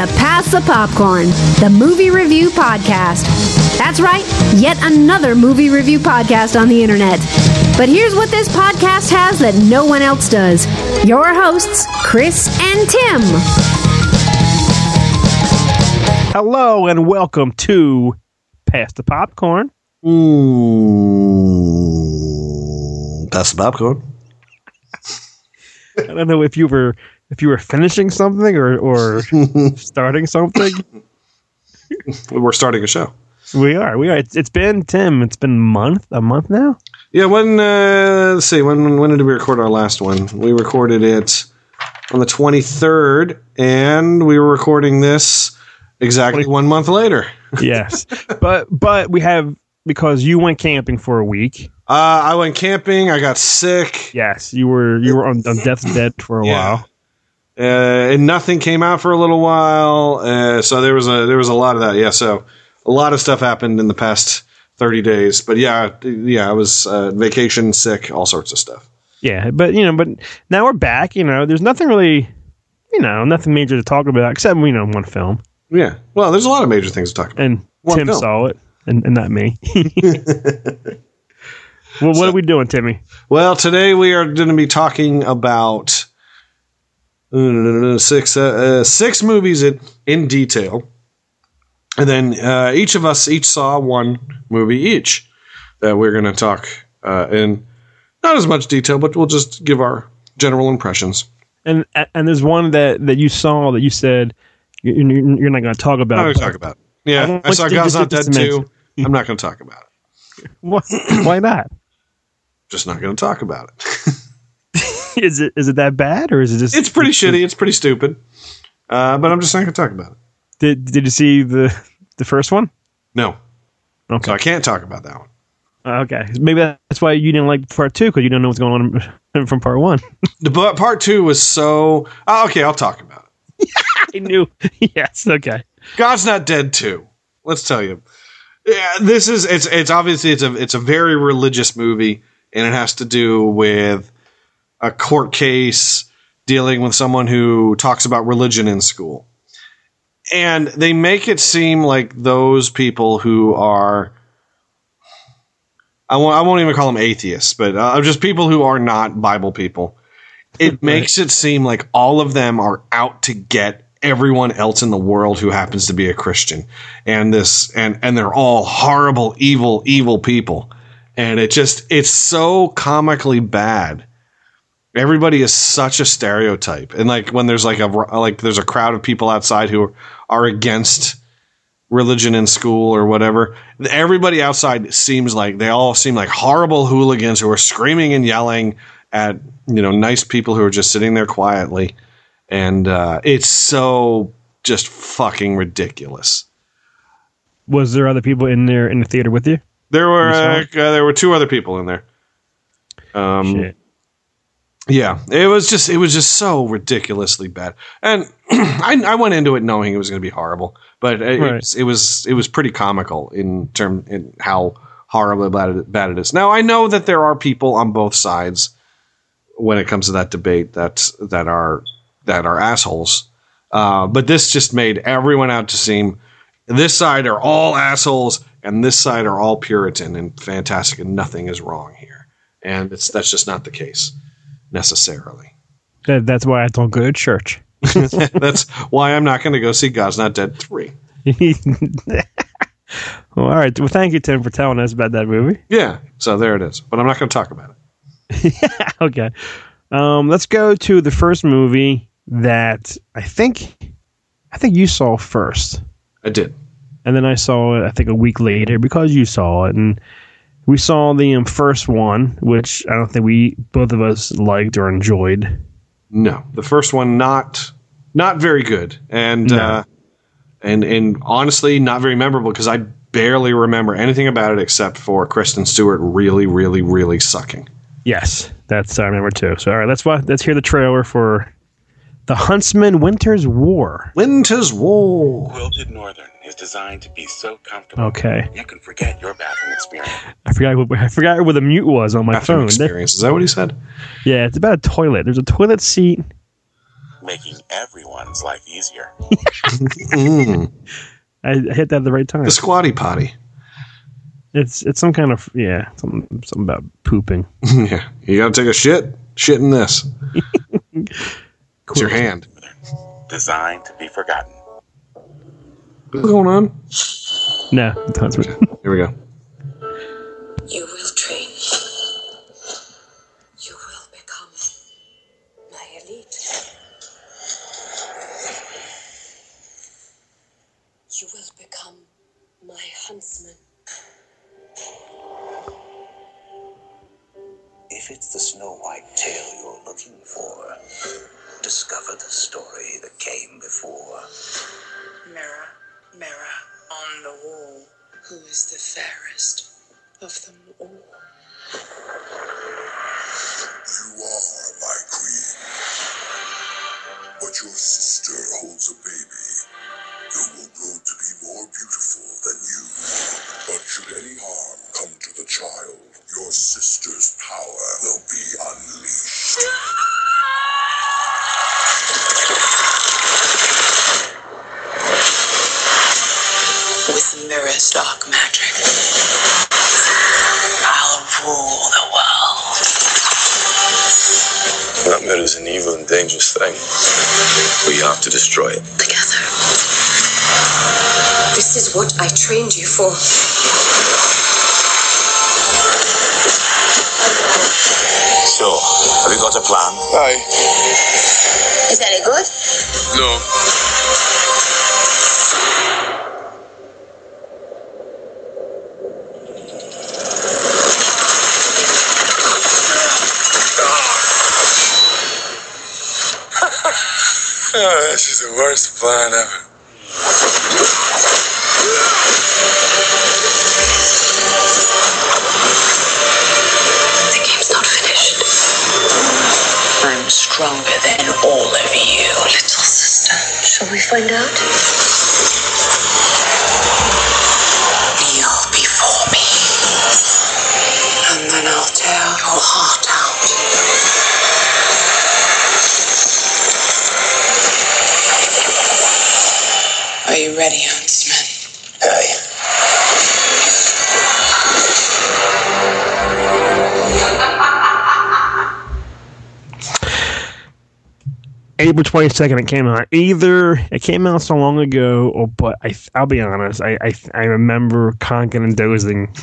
to Pass the Popcorn, the movie review podcast. That's right, yet another movie review podcast on the internet. But here's what this podcast has that no one else does your hosts, Chris and Tim. Hello and welcome to Pass the Popcorn. Mm, pass the popcorn. I don't know if you were if you were finishing something or or starting something. We're starting a show. We are. We are. It's, it's been Tim. It's been a month. A month now. Yeah, when uh, let's see, when when did we record our last one? We recorded it on the twenty third, and we were recording this exactly one month later. Yes, but but we have because you went camping for a week. Uh, I went camping. I got sick, Yes, you were you were on, on death's bed for a Yeah. while. Uh, and nothing came out for a little while. Uh, so there was a there was a lot of that. Yeah, so a lot of stuff happened in the past thirty days. But yeah, yeah, I was uh, vacation, sick, all sorts of stuff. Yeah, but you know, but now we're back. You know, there's nothing really, you know, nothing major to talk about except you know one film, Yeah, well, there's a lot of major things to talk about. and One Tim film. saw it, and, and not me. well, what are we doing, Timmy? Well, today we are going to be talking about six uh, uh, six movies in, in detail, and then uh, each of us each saw one movie each that we're going to talk uh, in not as much detail, but we'll just give our general impressions. And and there's one that that you saw that you said you- you- you're not going to talk I'm about. not going to talk about. It. Yeah, want I saw God's Not Dead 2. I'm not going to talk about it. Why, why not? Just not going to talk about it. Is it is it that bad or is it just? it's pretty shitty. It's pretty stupid. Uh, but I'm just not going to talk about it. Did Did you see the the first one? No, Okay. so I can't talk about that one. Okay, maybe that's why you didn't like part two because you don't know what's going on from part one. The but part two was so. Oh, okay, I'll talk about it. I knew. yes. Okay. God's not dead 2. Let's tell you. Yeah, this is it's it's obviously it's a it's a very religious movie, and it has to do with a court case dealing with someone who talks about religion in school, and they make it seem like those people who are. I won't, I won't even call them atheists, but uh, just people who are not Bible people. It makes it seem like all of them are out to get everyone else in the world who happens to be a Christian, and this and and they're all horrible, evil, evil people, and it just it's so comically bad. Everybody is such a stereotype, and like when there's like a like there's a crowd of people outside who are against religion in school or whatever. Everybody outside seems like they all seem like horrible hooligans who are screaming and yelling at you know nice people who are just sitting there quietly, and uh, it's so just fucking ridiculous. Was there other people in there in the theater with you? There were uh, uh, there were two other people in there. Um, Shit. Yeah, it was just it was just so ridiculously bad, and I, I went into it knowing it was going to be horrible, but it, Right. it, was, it was it was pretty comical in term in how horrible bad it, bad it is. Now I know that there are people on both sides when it comes to that debate that that are that are assholes, uh, but this just made everyone out to seem this side are all assholes and this side are all Puritan and fantastic and nothing is wrong here, and it's that's just not the case necessarily. That's why I don't go to church. That's why I'm not going to go see God's Not Dead 3. well, all right. Well, thank you, Tim, for telling us about that movie. Yeah, so there it is. But I'm not going to talk about it. okay. Um, let's go to the first movie that I think I think you saw first, I did. and then I saw it I think a week later because you saw it, and we saw the um, first one, which I don't think we both of us liked or enjoyed. No, the first one not not very good, and No. uh, and and honestly not very memorable because I barely remember anything about it except for Kristen Stewart really, really, really sucking. Yes, that's I remember too. So all right, let's let's hear the trailer for the Huntsman Winter's War. Winter's War. Quilted Northern is designed to be so comfortable Okay, you can forget your bathroom experience. I forgot what I forgot what the mute was on my Bathroom phone. There- experience. Is that what he said? yeah, it's about a toilet. There's a toilet seat. making everyone's life easier. Mm. I hit that at the right time. The squatty potty. It's it's some kind of yeah, something something about pooping. yeah. You got to take a shit. Shit in this. It's your hand. Designed to be forgotten. What's going on? No, that's what. Here we go. Discover the story that came before. Mirror, mirror on the wall, who is the fairest of them all? You are my queen. But your sister holds a baby who will grow to be more beautiful than you. But should any harm come to the child, your sister's power will be unleashed. With mirror's dark magic, I'll rule the world. That mirror is an evil and dangerous thing. We have to destroy it. Together. This is what I trained you for. Have you got a plan? Aye. Is that it good? No. Stronger than all of you, little sister. Shall we find out? April twenty second, it came out. Either it came out so long ago, or but I, I'll be honest, I, I, I remember conking and dozing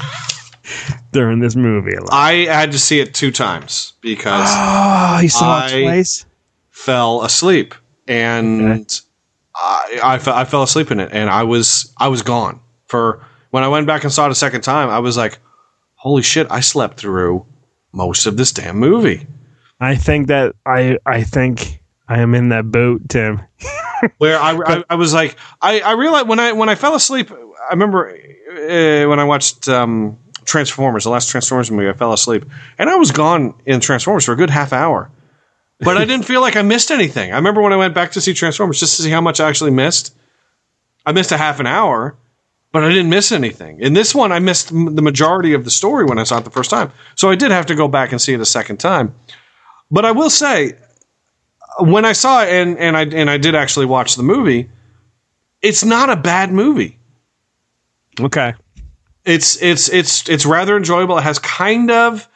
during this movie. I had to see it two times because Oh, you saw I- it twice. fell asleep and I, I, fe- I fell asleep in it and I was I was gone for when I went back and saw it a second time I was like holy shit I slept through most of this damn movie I think that I, I think I am in that boat, Tim. where I, I, I was like I, I realized when I when I fell asleep I remember uh, when I watched um, Transformers the last Transformers movie I fell asleep. And I was gone in Transformers for a good half hour. But I didn't feel like I missed anything. I remember when I went back to see Transformers just to see how much I actually missed. I missed a half an hour but I didn't miss anything. In this one I missed the majority of the story when I saw it the first time. So I did have to go back and see it a second time. But I will say when I saw it and and I and I did actually watch the movie, it's not a bad movie. Okay. It's it's it's it's rather enjoyable. It has kind of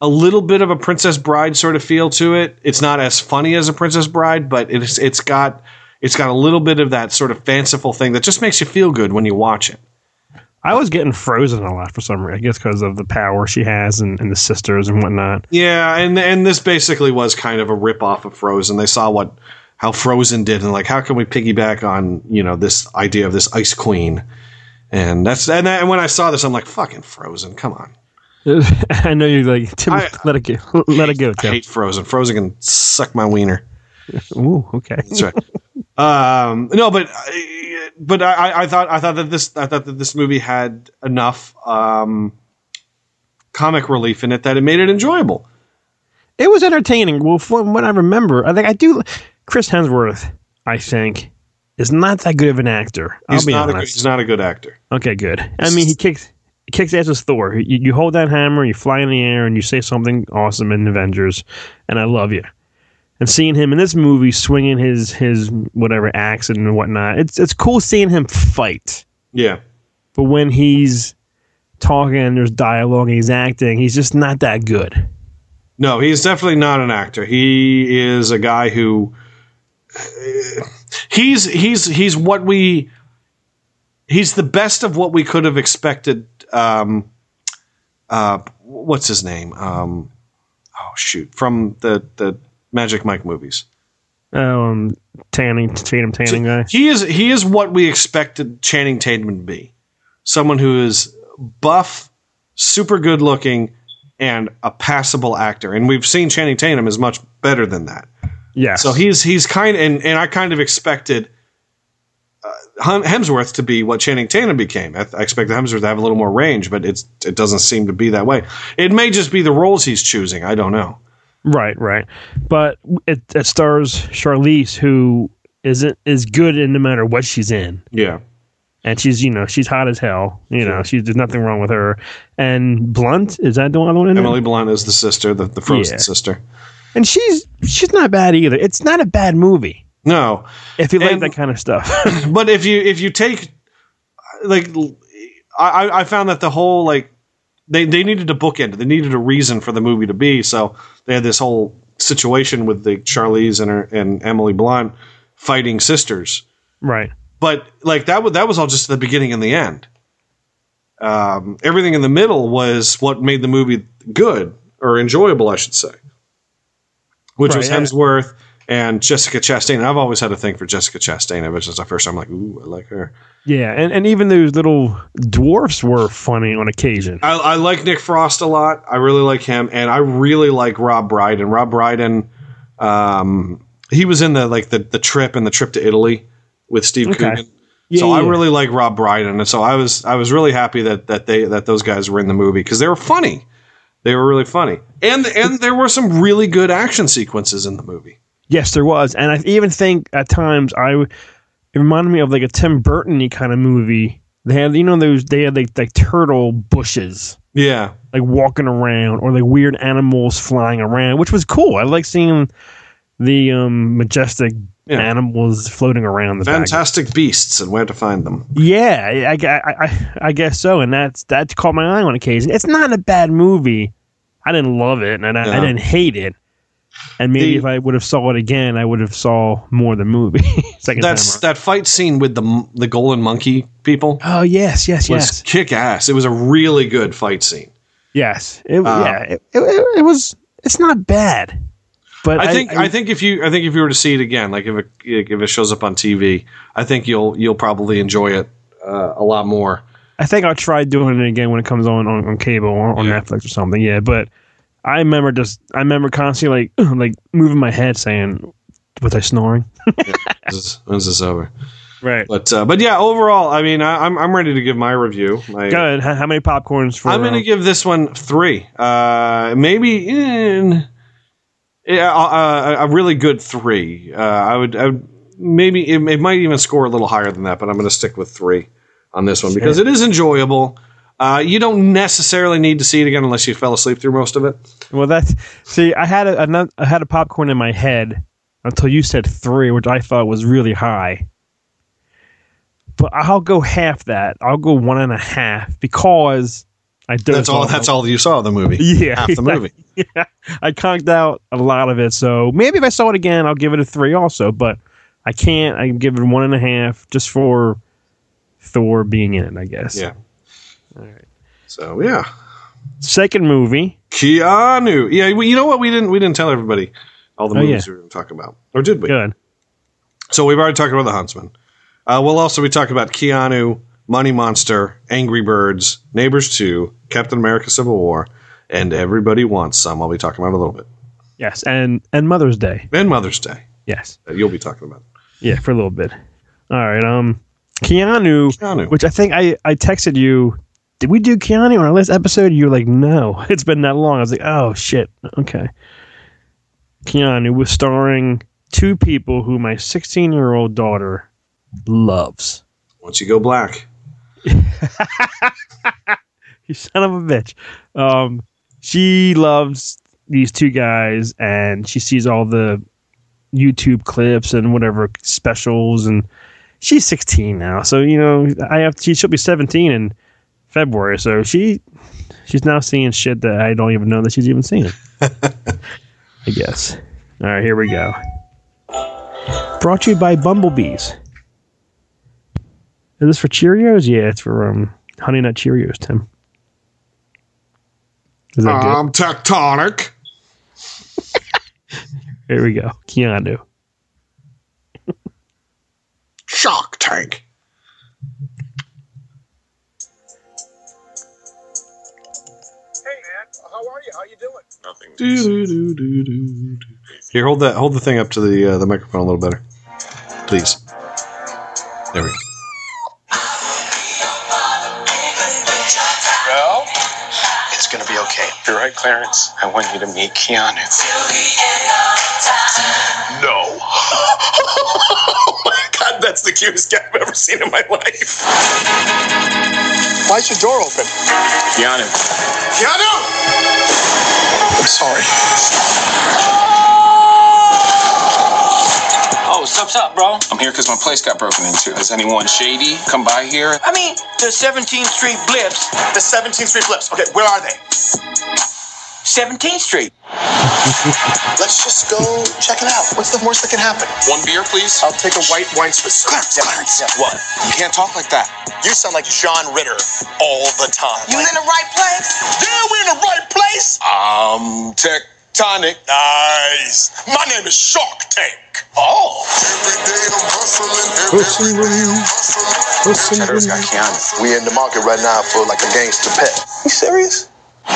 a little bit of a Princess Bride sort of feel to it. It's not as funny as a Princess Bride, but it's it's got it's got a little bit of that sort of fanciful thing that just makes you feel good when you watch it. I was getting frozen a lot for some reason. I guess because of the power she has and, and the sisters and whatnot. Yeah, and and this basically was kind of a rip off of Frozen. They saw what how Frozen did and like how can we piggyback on you know this idea of this ice queen, and that's and, that, and when I saw this, I'm like fucking Frozen, come on. I know you're like Tim. I- let it go. Let it go, I Tim. hate Frozen. Frozen can suck my wiener. Ooh, okay. That's right. um, no, but I- but I, I thought I thought that this I thought that this movie had enough um, comic relief in it that it made it enjoyable. It was entertaining. Well, from what I remember, I think I do. Chris Hemsworth, I think, is not that good of an actor. I'll He's be not a good, honest. he's not a good actor. Okay, good. I mean, he kicks he kicks ass as Thor. You, you hold that hammer, you fly in the air, and you say something awesome in Avengers, and I love you. And seeing him in this movie swinging his his whatever axe and whatnot. It's it's cool seeing him fight, Yeah. but when he's talking and there's dialogue and he's acting, he's just not that good. No, he's definitely not an actor. He is a guy who he's he's he's what we he's the best of what we could have expected. Um, uh, what's his name? Um, oh shoot, from the the Magic Mike movies. Um, tanning, Tatum tanning guy. He is he is what we expected Channing Tatum to be. Someone who is buff, super good looking, and a passable actor. And we've seen Channing Tatum is much better than that. Yeah. So he's he's kind and and I kind of expected uh, Hemsworth to be what Channing Tatum became. I, I expected Hemsworth to have a little more range, but it's it doesn't seem to be that way. It may just be the roles he's choosing. I don't know. Right, right. But it, it stars Charlize, who isn't is good in no matter what she's in, Yeah. and she's you know she's hot as hell. You know, she's there's nothing wrong with her. And Blunt is that the one? In Emily Blunt is the sister, the, the frozen Yeah. sister. and she's she's not bad either. It's not a bad movie No, if you like And- that kind of stuff. but if you if you take like I, I found that the whole like they they needed a bookend. They needed a reason for the movie to be. So they had this whole situation with the Charlize and her and Emily Blunt fighting sisters. right. But like that was that was all just the beginning and the end. Um, everything in the middle was what made the movie good or enjoyable, I should say. Which was Hemsworth yeah. And Jessica Chastain. I've always had a thing for Jessica Chastain. Ever since the first time, I'm like, ooh, I like her. Yeah, and, and even those little dwarfs were funny on occasion. I, I like Nick Frost a lot. I really like him, and I really like Rob Brydon. Rob Brydon, um, he was in the like the the trip and the trip to Italy with Steve Okay. Coogan. Yeah, so I really like Rob Brydon, and so I was I was really happy that that they that those guys were in the movie because they were funny. They were really funny, and and there were some really good action sequences in the movie. Yes, there was, and I even think at times I it reminded me of like a Tim Burton kind of movie. They had you know those they had like like turtle bushes Yeah, like walking around or like weird animals flying around, which was cool. I like seeing the um majestic Yeah. animals floating around the fantastic beasts and where to find them. Yeah, I, I, I, I guess so, and that's that caught my eye on occasion. It's not a bad movie. I didn't love it, and I, I didn't hate it. And maybe The- if I would have saw it again, I would have saw more of the movie. Second That's time. that fight scene with the the golden monkey people. Oh yes, yes, was yes, kick ass. It was a really good fight scene. yes. It, Uh, yeah, it, it, it was. It's not bad, but I think I, think if you I think if you were to see it again, like if it if it shows up on TV, I think you'll you'll probably enjoy it uh, a lot more. I think I'll try doing it again when it comes on on, on cable or on Yeah. Netflix or something. Yeah, but I remember just I remember constantly like like moving my head, saying, "Was I snoring?" When's, when's this over? Right. But uh, but yeah, overall, I mean, I, I'm I'm ready to give my review. My, Good. How, how many popcorns for? I'm going to um, give this one three. Uh, maybe in, yeah, uh, a really good three. Uh, I would, I would maybe it, it might even score a little higher than that, but I'm going to stick with three on this one because it is enjoyable. Uh, you don't necessarily need to see it again unless you fell asleep through most of it. Well, that's see. I had a had a popcorn in my head until you said three, which I thought was really high. But I'll go half that. I'll go one and a half because I That's all. That's all you saw of the movie. Yeah, half the movie. yeah, I conked out a lot of it. So maybe if I saw it again, I'll give it a three also. But I can't. I give it one and a half just for Thor being in it. I guess. Yeah. So yeah, Second movie. Keanu. Yeah, well, you know what? We didn't we didn't tell everybody all the Oh, movies yeah. we were going to talk about, or did we? Good. So we've already talked about the Huntsman. Uh, we'll also be talking about Keanu, Money Monster, Angry Birds, Neighbors Two, Captain America: Civil War, and Everybody Wants Some. I'll be talking about a little bit, Yes, and and Mother's Day. and Mother's Day. Yes. That you'll be talking about. Yeah, for a little bit. All right. Um, Keanu, Keanu. which I think I I texted you. Did we do Keanu on our last episode? You were like, no, it's been that long. I was like, oh shit. Okay. Keanu was starring two people who my 16 year old daughter loves. Once you go black, You son of a bitch. Um, she loves these two guys, and she sees all the YouTube clips and whatever specials, and she's 16 now. So you know, I have she she'll be 17 in February. So she she's now seeing shit that I don't even know that she's even seeing. I guess. All right, here we go. Brought to you by Bumblebees. Is this for Cheerios? Yeah, it's for um, Honey Nut Cheerios, Tim. Is that good? Um, tectonic. Here we go. Keanu. Shark Tank. Are you? How you doing? Nothing. Doo-doo-doo-doo-doo. Here, hold that. Hold the thing up to the uh, the microphone a little better, please. There we go. Well, It's gonna be okay. You're right, Clarence. I want you to meet Keanu. no. my god, that's the cutest cat I've ever seen in my life. Why's your door open? Keanu. Keanu! I'm sorry. Oh, what's up, what's bro? I'm here because my place got broken into. Has anyone shady come by here? I mean, the 17th Street Blips. The 17th Street Flips. Okay, where are they? 17th Street. Let's just go check it out. What's the worst that can happen? One beer, please. I'll take a white wine spritz. Clarence, Clarence. What? You can't talk like that. You sound like John Ritter all the time. You in the right place? Yeah, we're in the right place. Um, tectonic. Nice. My name is Shark Tank. Oh. Cheddar's got Keanu. We in the market right now for like a gangster pet. You serious? I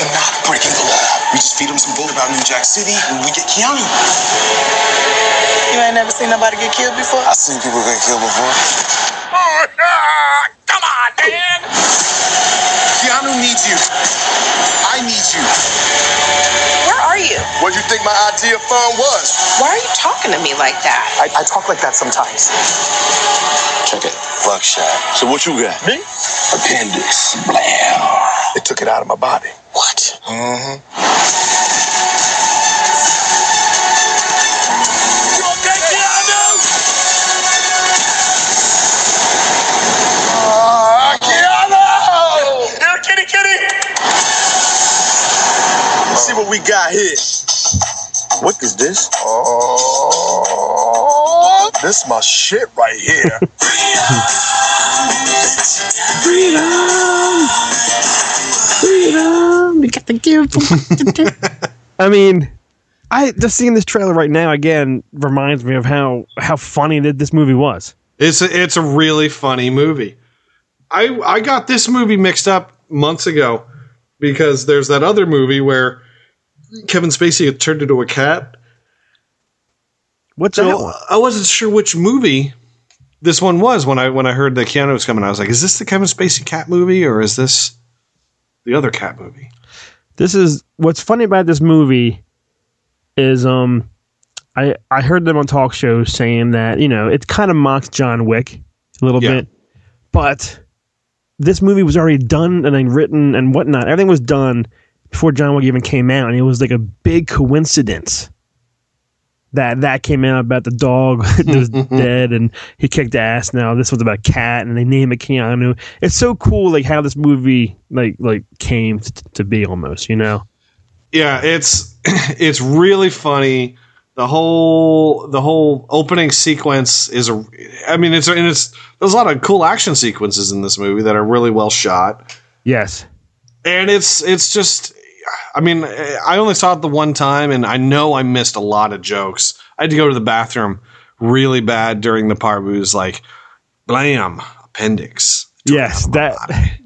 am not breaking the law. We just feed him some bull about New Jack City and we get Keanu. You ain't never seen nobody get killed before? I've seen people get killed before. Oh, Come on, man! Keanu needs you. I need you. Where are you? What do you think my idea of fun was? Why are you talking to me like that? I, I talk like that sometimes. Check it. Buckshot. So what you got? Me? Appendix. Blam. They took it out of my body. What? Mm-hmm. You okay, Keanu? Ah, Keanu! Here, kitty, kitty! See what we got here. What is this? Oh, this my shit right here. Freedom. Freedom! You got to give. I mean, I just seeing this trailer right now again reminds me of how how funny that this movie was. It's a, it's a really funny movie. I I got this movie mixed up months ago because there's that other movie where Kevin Spacey had turned into a cat. What's that one? I wasn't sure which movie this one was when I when I heard that Keanu was coming. I was like, is this the Kevin Spacey cat movie or is this the other cat movie? This is what's funny about this movie is um I I heard them on talk shows saying that you know it kind of mocks John Wick a little Yeah. bit, but this movie was already done and then written and whatnot. Everything was done before John Wick even came out, and it was like a big coincidence that that came out about the dog that was dead and he kicked ass. Now this was about cat, and they name it Keanu. It's so cool, like how this movie like like came t- to be almost, you know. Yeah, it's it's really funny. The whole the whole opening sequence is a. I mean, it's and it's there's a lot of cool action sequences in this movie that are really well shot, Yes. and it's it's just. I mean, I only saw it the one time, and I know I missed a lot of jokes. I had to go to the bathroom really bad during the part where it was like, "Blam, appendix." Yes, that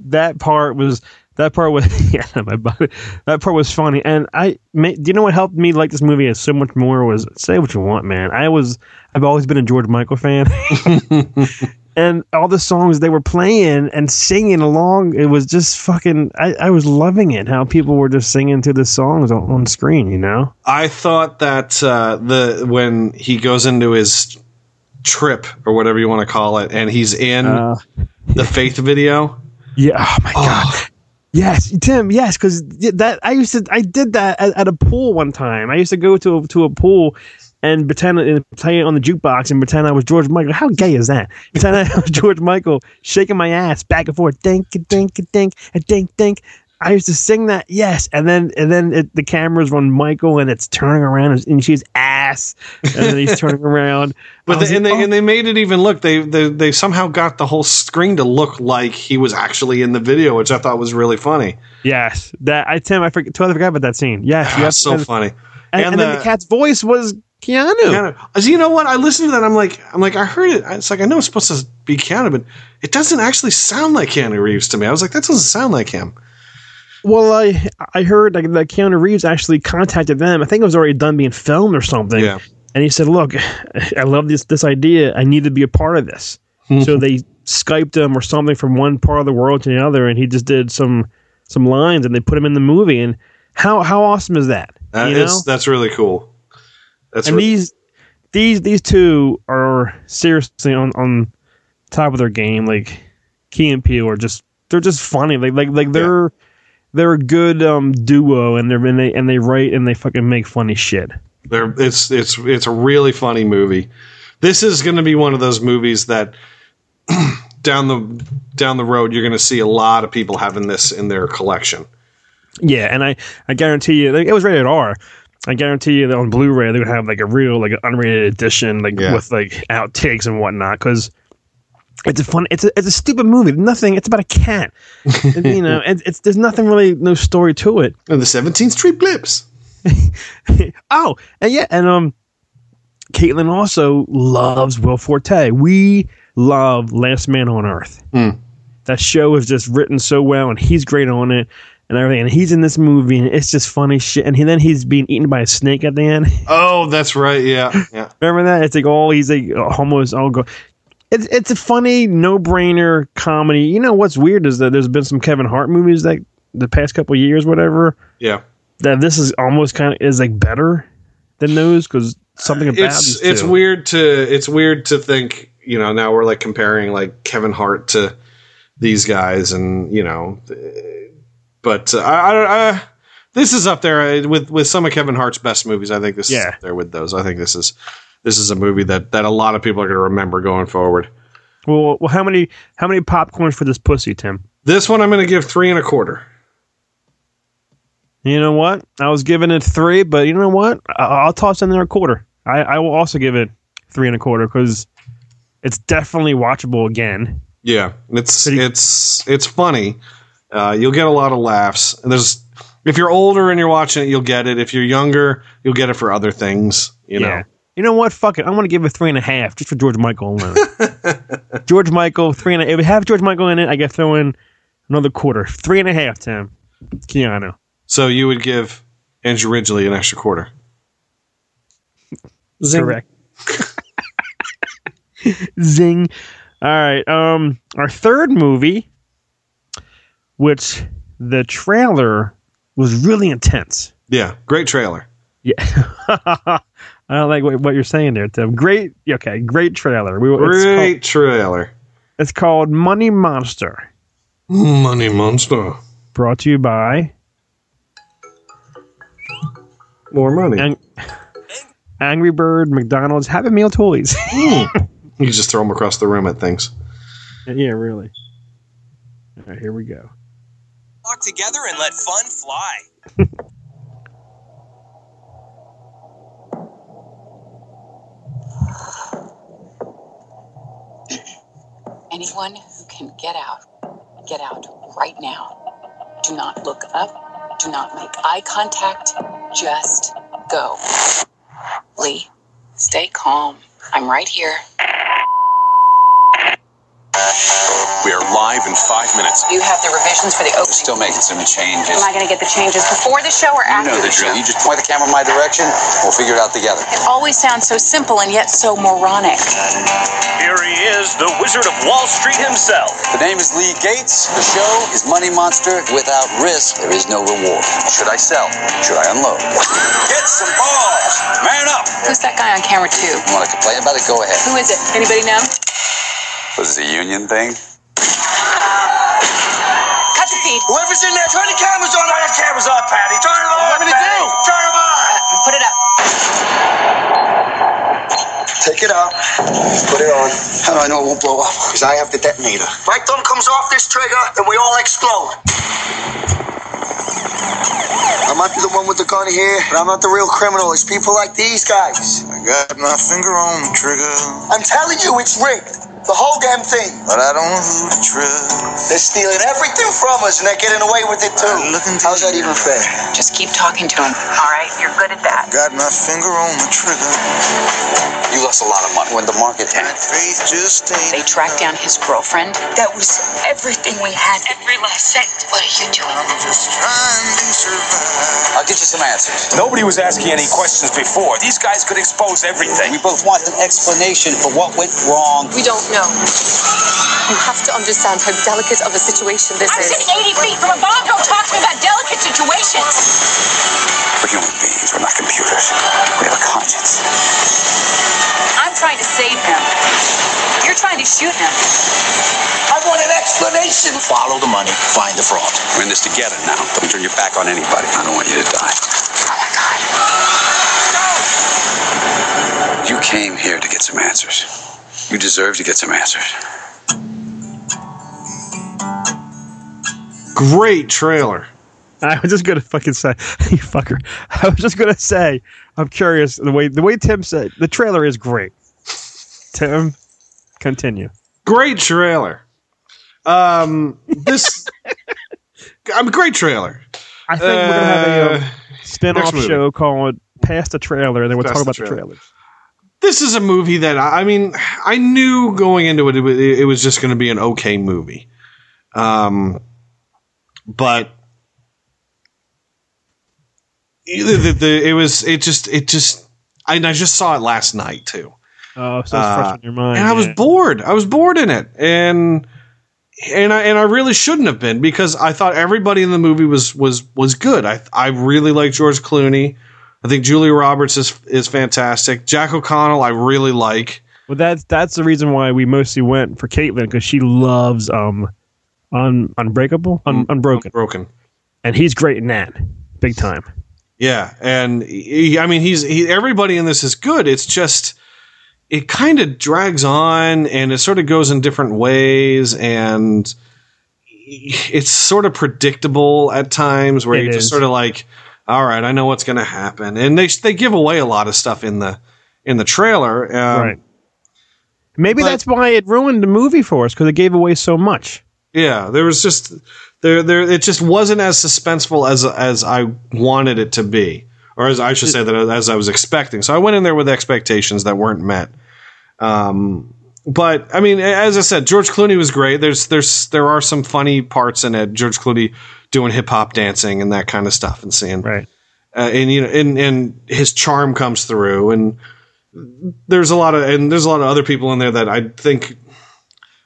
that part was that part was yeah my body that part was funny and I do you know what helped me like this movie so much more was say what you want man I was I've always been a George Michael fan and all the songs they were playing and singing along it was just fucking I, I was loving it how people were just singing to the songs on, on screen you know I thought that uh, the when he goes into his trip or whatever you want to call it, and he's in Uh, the Faith video. yeah oh my god Yes, Tim. Yes, because that I used to. I did that at, at a pool one time. I used to go to a, to a pool and pretend and play it on the jukebox and pretend I was George Michael. How gay is that? Pretend I was George Michael, shaking my ass back and forth, dink, dink, dink, a dink, dink. I used to sing that, yes, and then and then it, the cameras on Michael and it's turning around and she's ass, and then he's turning around. But they, and like, they oh. and they made it even look they, they they somehow got the whole screen to look like he was actually in the video, which I thought was really funny. yes, that I Tim, I forget, totally forgot about that scene. Yes, Ah, yes, so and, funny. And, and then the cat's voice was Keanu. Keanu. So you know what? I listened to that. I'm like, I'm like, I heard it. It's like I know it's supposed to be Keanu, but it doesn't actually sound like Keanu Reeves to me. I was like, that doesn't sound like him. Well, I I heard like that Keanu Reeves actually contacted them. I think it was already done being filmed or something. Yeah. And he said, "Look, I love this this idea. I need to be a part of this." Hmm. so they skyped him or something from one part of the world to the other, and he just did some some lines, and they put him in the movie. And how how awesome is that? That is- that's really cool. That's and these these these two are seriously on on top of their game. Like Key and Peele are just they're just funny. Like like like they're they're a good um duo, and they're and they and they write and they fucking make funny shit. They're, it's it's it's a really funny movie. This is going to be one of those movies that down the down the road you're going to see a lot of people having this in their collection. Yeah, and I I guarantee you, like, it was rated R. I guarantee you that on Blu-ray they would have like a real like an unrated edition, like Yeah. with like outtakes and whatnot, because. It's a fun. It's a it's a stupid movie. Nothing. It's about a cat. And, you know, it's, it's there's nothing really, no story to it. And the 17th Street Blips. oh, and yeah, and um, Caitlin also loves Will Forte. We love Last Man on Earth. That show is just written so well, and he's great on it, and everything. And he's in this movie, and it's just funny shit. And he, then he's being eaten by a snake at the end. Oh, that's right. Yeah, yeah. Remember that? It's like all he's like almost all go. It's it's a funny no brainer comedy. You know what's weird is that there's been some Kevin Hart movies that the past couple years, whatever. Yeah. That this is almost kind of is like better than those because something about it's it's two. weird to it's weird to think you know now we're like comparing like Kevin Hart to these guys and you know uh, but uh, I, I, this is up there uh, with with some of Kevin Hart's best movies I think this is up there with those I think this is this is a movie that that a lot of people are going to remember going forward Well, well, how many how many popcorns for this pussy, Tim? this one I'm going to give three and a quarter You know what? I was giving it three, but you know what? I'll toss in there a quarter. I, I will also give it three and a quarter because it's definitely watchable again. Yeah, it's it's it's funny. Uh, you'll get a lot of laughs. And there's if you're older and you're watching it, you'll get it. If you're younger, you'll get it for other things. You know. You know what? Fuck it. I'm gonna give it three and a half just for George Michael alone. George Michael, three and If we have George Michael in it, I get throw in another quarter. Three and a half, Tim. Keanu. So you would give Andrew Ridgeley an extra quarter. Zing. Correct. Zing. All right. Um, our third movie, which the trailer was really intense. Yeah, great trailer. Yeah. I don't like what, what you're saying there, Tim. Great. Okay. Great trailer. We, it's, Great called, trailer. it's called Money Monster. Money Monster. Brought to you by More money. Ang- Angry Bird, McDonald's, Happy Meal toys. Hmm. you just throw them across the room at things. yeah, really. All right, here we go. Walk together and let fun fly. Anyone who can get out, get out right now. Do not look up. Do not make eye contact. Just go. Lee, stay calm. I'm right here. We are live in five minutes. You have the revisions for the opening. Still making some changes. Am I going to get the changes before the show or You after know the the show? You just point the camera my direction. We'll figure it out together. It always sounds so simple and yet so moronic. Here he is, the Wizard of Wall Street himself. The name is Lee Gates. The show is Money Monster. Without risk, there is no reward. Should I sell? Should I unload? Get some balls. Man up. Who's that guy on camera two? You want to complain about it? Go ahead. Who is it? Anybody know? Was it a union thing? Cut the feed. Whoever's in there, turn the cameras on. Turn the cameras on, Patty. Turn them on. What do do? Turn them on. Put it up. Take it out. Put it on. How do I know it won't blow up? Because I have the detonator. My thumb comes off this trigger, and we all explode. I might be the one with the gun here, but I'm not the real criminal. It's people like these guys. I got my finger on the trigger. I'm telling you, it's rigged. The whole damn thing. But I don't know who to trust. They're stealing everything from us, and they're getting away with it too. How's that even fair? Just keep talking to him. All right, you're good at that. Got my finger on the trigger. You lost a lot of money when the market tanked. Faith just—they tracked down his girlfriend. That was everything we had, every last cent. What are you doing? I'm just trying to survive. I'll get you some answers. Nobody was asking any questions before. These guys could expose everything. We both want an explanation for what went wrong. We don't know. You have to understand how delicate of a situation this I'm is. sitting 80 feet from a bomb. Don't talk to me about delicate situations. We're human beings. We're not computers. We have a conscience. I'm trying to save him. You're trying to shoot him. I want an explanation. Follow the money. Find the fraud. We're in this together now. Don't turn your back on anybody. I don't want you to die. Oh, you came here to get some answers. You deserve to get some answers. Great trailer. I was just gonna fucking say, you fucker. I was just gonna say, I'm curious the way the way Tim said the trailer is great. Tim, continue. Great trailer. Um, this. I'm a great trailer. I think we're gonna have a um, Uh, spin-off show called "Past the Trailer," and then we'll Past talk the about the Trailer. trailers. This is a movie that I I mean, I knew going into it, it, it was just going to be an okay movie. Um, but the, the, the, it was, it just, it just, I, I just saw it last night too. Oh, so it's Uh, fresh in your mind. and I was bored. I was bored in it, and and I and I really shouldn't have been because I thought everybody in the movie was was was good. I I really like George Clooney. I think Julia Roberts is is fantastic. Jack O'Connell, I really like. Well, that's that's the reason why we mostly went for Caitlin because she loves um, un, Unbreakable, un, Unbroken, Broken. and he's great in that, big time. Yeah, and he, I mean, he's he, everybody in this is good. It's just it kind of drags on, and it sort of goes in different ways, and it's sort of predictable at times, where It you just is. sort of like, all right, I know what's going to happen, and they they give away a lot of stuff in the in the trailer, um, right. Maybe but- that's why it ruined the movie for us because it gave away so much. Yeah, there was just there there it just wasn't as suspenseful as as I wanted it to be, or as I should say that as I was expecting. So I went in there with expectations that weren't met. Um, but I mean, as I said, George Clooney was great. There's there's there are some funny parts in it. George Clooney doing hip hop dancing and that kind of stuff, and seeing Right. uh, and you know, and and his charm comes through, and there's a lot of and there's a lot of other people in there that I think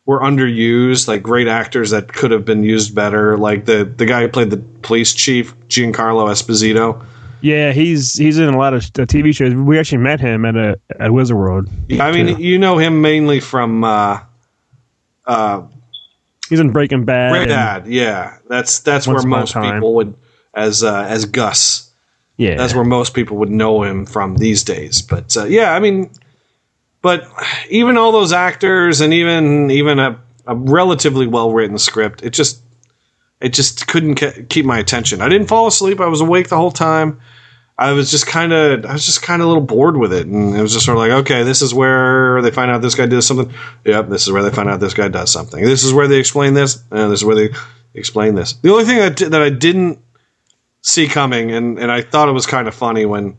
were underused, like great actors that could have been used better, like the the guy who played the police chief, Giancarlo Esposito. Yeah, he's he's in a lot of uh, TV shows. We actually met him at a at Wizard World. I mean, you know him mainly from uh, uh, He's in Breaking Bad. Breaking Bad. Yeah, that's that's where most people would as uh, as Gus. Yeah, That's where most people would know him from these days. But uh, yeah, I mean, but even all those actors and even even a, a relatively well written script, it just it just couldn't ke- keep my attention. I didn't fall asleep. I was awake the whole time. I was just kind of I was just kind of a little bored with it, and it was just sort of like, okay, this is where they find out this guy does something. Yep, this is where they find out this guy does something. This is where they explain this. And this is where they explain this. The only thing that that I didn't see coming, and and I thought it was kind of funny when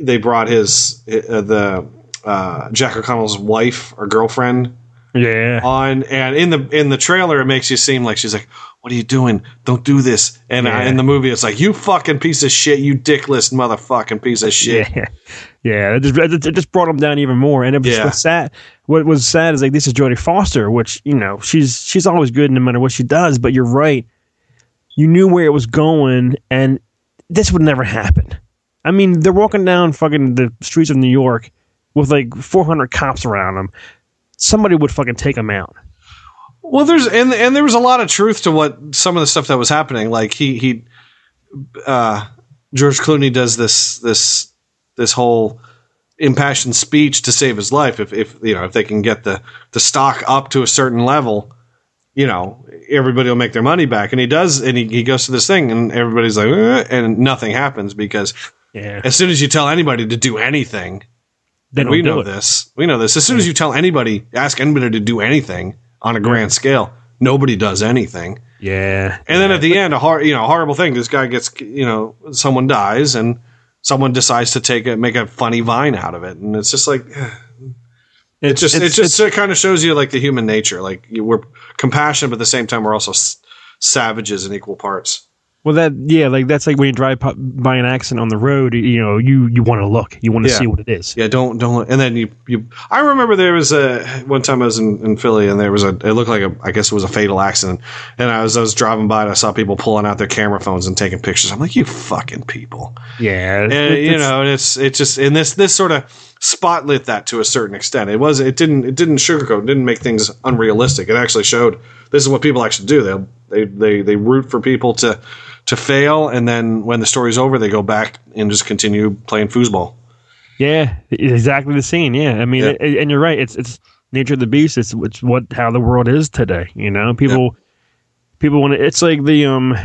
they brought his uh, the uh, Jack O'Connell's wife or girlfriend yeah. on, and in the in the trailer it makes you seem like she's like, "What are you doing? Don't do this." And uh, in the movie, it's like, "You fucking piece of shit, you dickless motherfucking piece of shit." Yeah, yeah. It just, it just brought him down even more. And it was Yeah. what's sad. What was sad is like this is Jodie Foster, which you know she's she's always good no matter what she does. But you're right. You knew where it was going, and this would never happen. I mean, they're walking down fucking the streets of New York with like 400 cops around them. Somebody would fucking take them out. Well, there's and and there was a lot of truth to what some of the stuff that was happening. Like he he, uh, George Clooney does this this this whole impassioned speech to save his life. If if you know if they can get the the stock up to a certain level, you know everybody will make their money back. And he does, and he, he goes to this thing, and everybody's like, "Uh," and nothing happens because Yeah. as soon as you tell anybody to do anything, They we know it. this. We know this. As soon as you tell anybody, ask anybody to do anything on a grand scale, nobody does anything. Yeah. And then at the end, a hor- you know, horrible thing. This guy gets, you know, someone dies, and someone decides to take it, make a funny vine out of it, and it's just like, it just, it it's- just it kind of shows you like the human nature. Like we're compassionate, but at the same time, we're also s- savages in equal parts. Well, that yeah, like that's like when you drive by an accident on the road. You know, you you want to look, you want to Yeah. see what it is. Yeah, don't don't. And then you you. I remember there was a one time I was in, in Philly and there was a. It looked like a. I guess it was a fatal accident. And I was I was driving by and I saw people pulling out their camera phones and taking pictures. I'm like, you fucking people. Yeah, And it- you know, and it's it's just and this this sort of spotlit that to a certain extent. It was it didn't it didn't sugarcoat, it didn't make things unrealistic. It actually showed this is what people actually do. They they they they root for people to to fail, and then when the story's over, they go back and just continue playing foosball. Yeah, exactly the scene. Yeah, I mean, Yeah. it- and you're right. It's it's nature of the beast. It's it's what how the world is today. You know, people people want to. It's like the um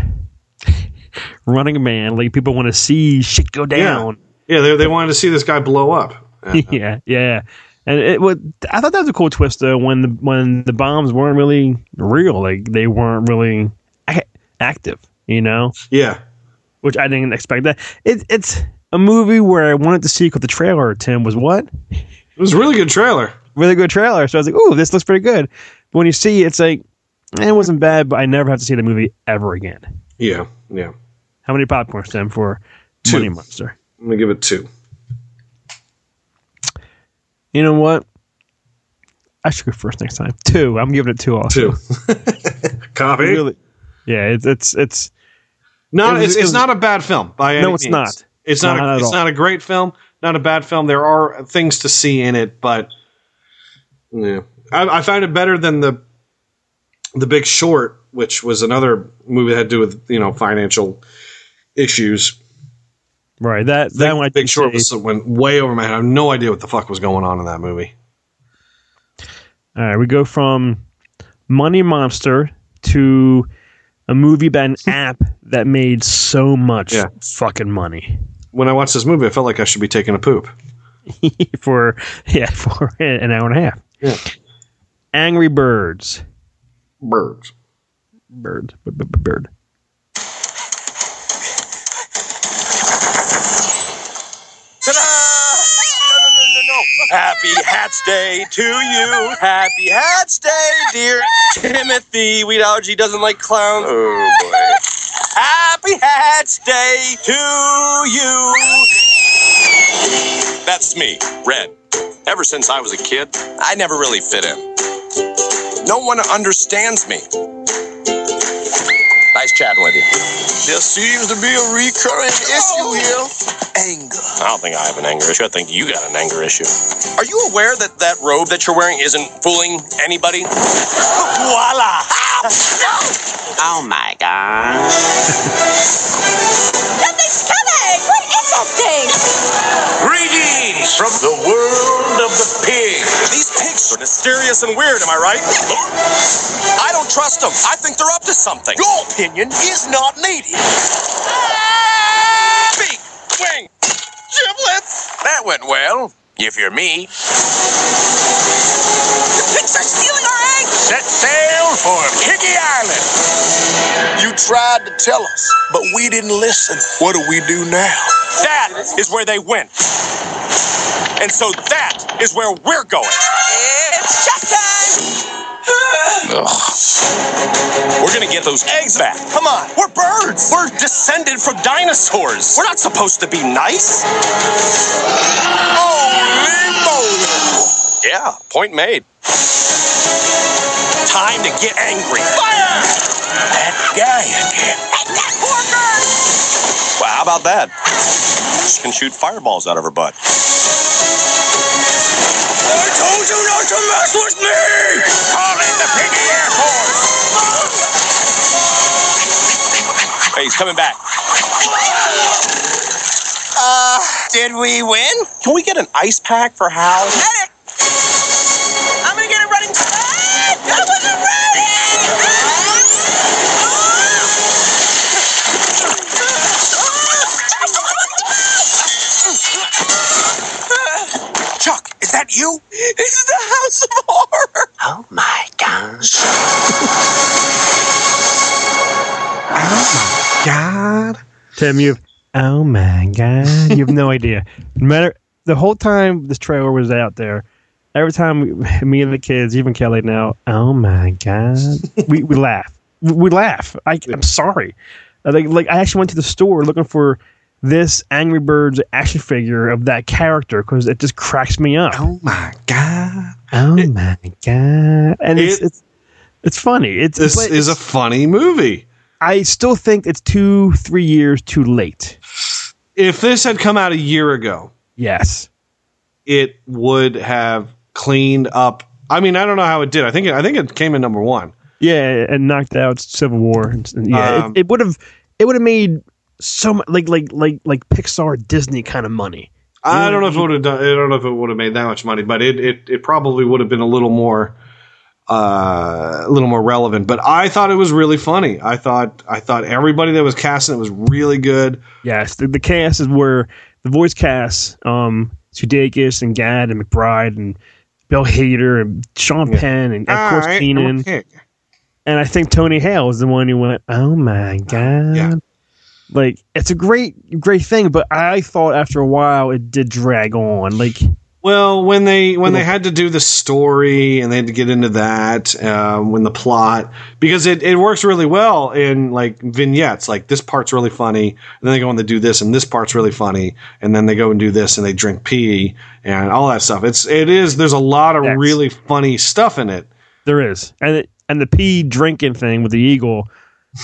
running man. Like people want to see shit go down. Yeah, they they wanted to see this guy blow up. Yeah, yeah. And it would. I thought that was a cool twist though. When the when the bombs weren't really real, like they weren't really a- active. You know. Yeah. Which I didn't expect that. It, it's a movie where I wanted to see because the trailer. Tim was what? It was a really good trailer. Really good trailer. So I was like, "Ooh, this looks pretty good." But when you see, it, it's like eh, it wasn't bad, but I never have to see the movie ever again. Yeah, yeah. How many popcorns, Tim, for Two. Money Monster? I'm gonna give it two. You know what? I should go first next time. Two. I'm giving it two also. Two. Copy. Really? Yeah, it's it's it's Not it was- it's, it was- not a bad film by any No, it's means. not. It's not, Not a, it's all. not a great film, not a bad film. There are things to see in it, but yeah. I, I found it better than the the Big Short, which was another movie that had to do with you know financial issues. Right. That that one I Big Short was, went way over my head. I have no idea what the fuck was going on in that movie. All right, we go from Money Monster to a movie about an app that made so much Yeah. fucking money When I watched this movie, I felt like I should be taking a poop. for yeah for an hour and a half. Yeah. Angry Birds. Birds. Bird. B- b- b- Bird. Happy Hats Day to you. Happy Hats Day, dear Timothy. Weed allergy doesn't like clowns. Oh boy. Happy Hats Day to you. That's me, Red. Ever since I was a kid, I never really fit in. No one understands me. Nice chatting with you. There seems to be a recurring issue oh. here. Anger. I don't think I have an anger issue. I think you got an anger issue. Are you aware that that robe that you're wearing isn't fooling anybody? Voila! Oh my gosh. Nothing's coming! What is that thing? Greetings from the world of the pig. These pigs are mysterious and weird, am I right? I don't trust them. I think they're up to something. Your opinion is not needed. Beak, wing, giblets. That went well, if you're me. The pigs are stealing our eggs! Set sail for Piggy Island. You tried to tell us, but we didn't listen. What do we do now? That is where they went. And so that is where we're going. It's shot time! We're gonna get those eggs back. Come on, we're birds. We're descended from dinosaurs. We're not supposed to be nice. Holy moly! Yeah, point made. Time to get angry. Fire! That guy again. At that poor girl. Well, how about that? She can shoot fireballs out of her butt. I told you not to mess with me! Call in the piggy Air Force! Hey, he's coming back. Uh, did we win? Can we get an ice pack for Hal? House of Horror. Oh my gosh. Oh my god. Tim, you've Oh my god, you have no idea. No matter the whole time this trailer was out there, every time we, me and the kids, even Kelly now, oh my god, we, we laugh. We, we laugh. I, I'm sorry. Like, like I actually went to the store looking for this Angry Birds action figure of that character because it just cracks me up. Oh my god. Oh my god! And it's, It- it's it's funny. It's This but is a funny movie. I still think it's two three years too late. If this had come out a year ago, Yes. it would have cleaned up. I mean, I don't know how it did. I think it, I think it came in number one. Yeah, and knocked out Civil War. And, yeah, Um, it, it would have it would have made so much like like like like Pixar Disney kind of money. I don't know if it would have done. I don't know if it would have made that much money, but it it, it probably would have been a little more, uh, a little more relevant. But I thought it was really funny. I thought I thought everybody that was casting it was really good. Yes, the, the cast is where the voice cast, um, Sudeikis and Gad and McBride and Bill Hader and Sean Penn and of All course right, Keegan. okay. And I think Tony Hale is the one who went, "Oh my god!" Yeah. Like it's a great, great thing, but I thought after a while it did drag on. Like, Well, when they when they had to do the story and they had to get into that, um, when the plot because it, it works really well in like vignettes. Like this part's really funny, and then they go and they do this, and this part's really funny, and then they go and do this, and they drink pee and all that stuff. It's it is there's a lot of Yes. really funny stuff in it. there is, and it, and the pee drinking thing with the eagle.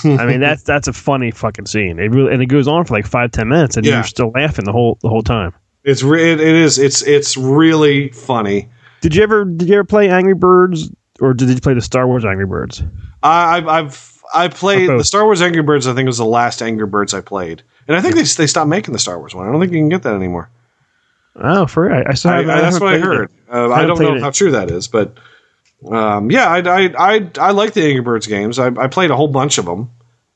I mean, that's that's a funny fucking scene. It really and it goes on for like five ten minutes, and Yeah. you're still laughing the whole the whole time. It's re- it, it is it's it's really funny. Did you ever did you ever play Angry Birds or did you play the Star Wars Angry Birds? I, I've I've I played the Star Wars Angry Birds. I think was the last Angry Birds I played, and I think they they stopped making the Star Wars one. I don't think you can get that anymore. Oh, for I, I saw. I, I, that's what I heard. Uh, I don't know how true that is, but um, yeah, I, I I I like the Angry Birds games. I, I played a whole bunch of them.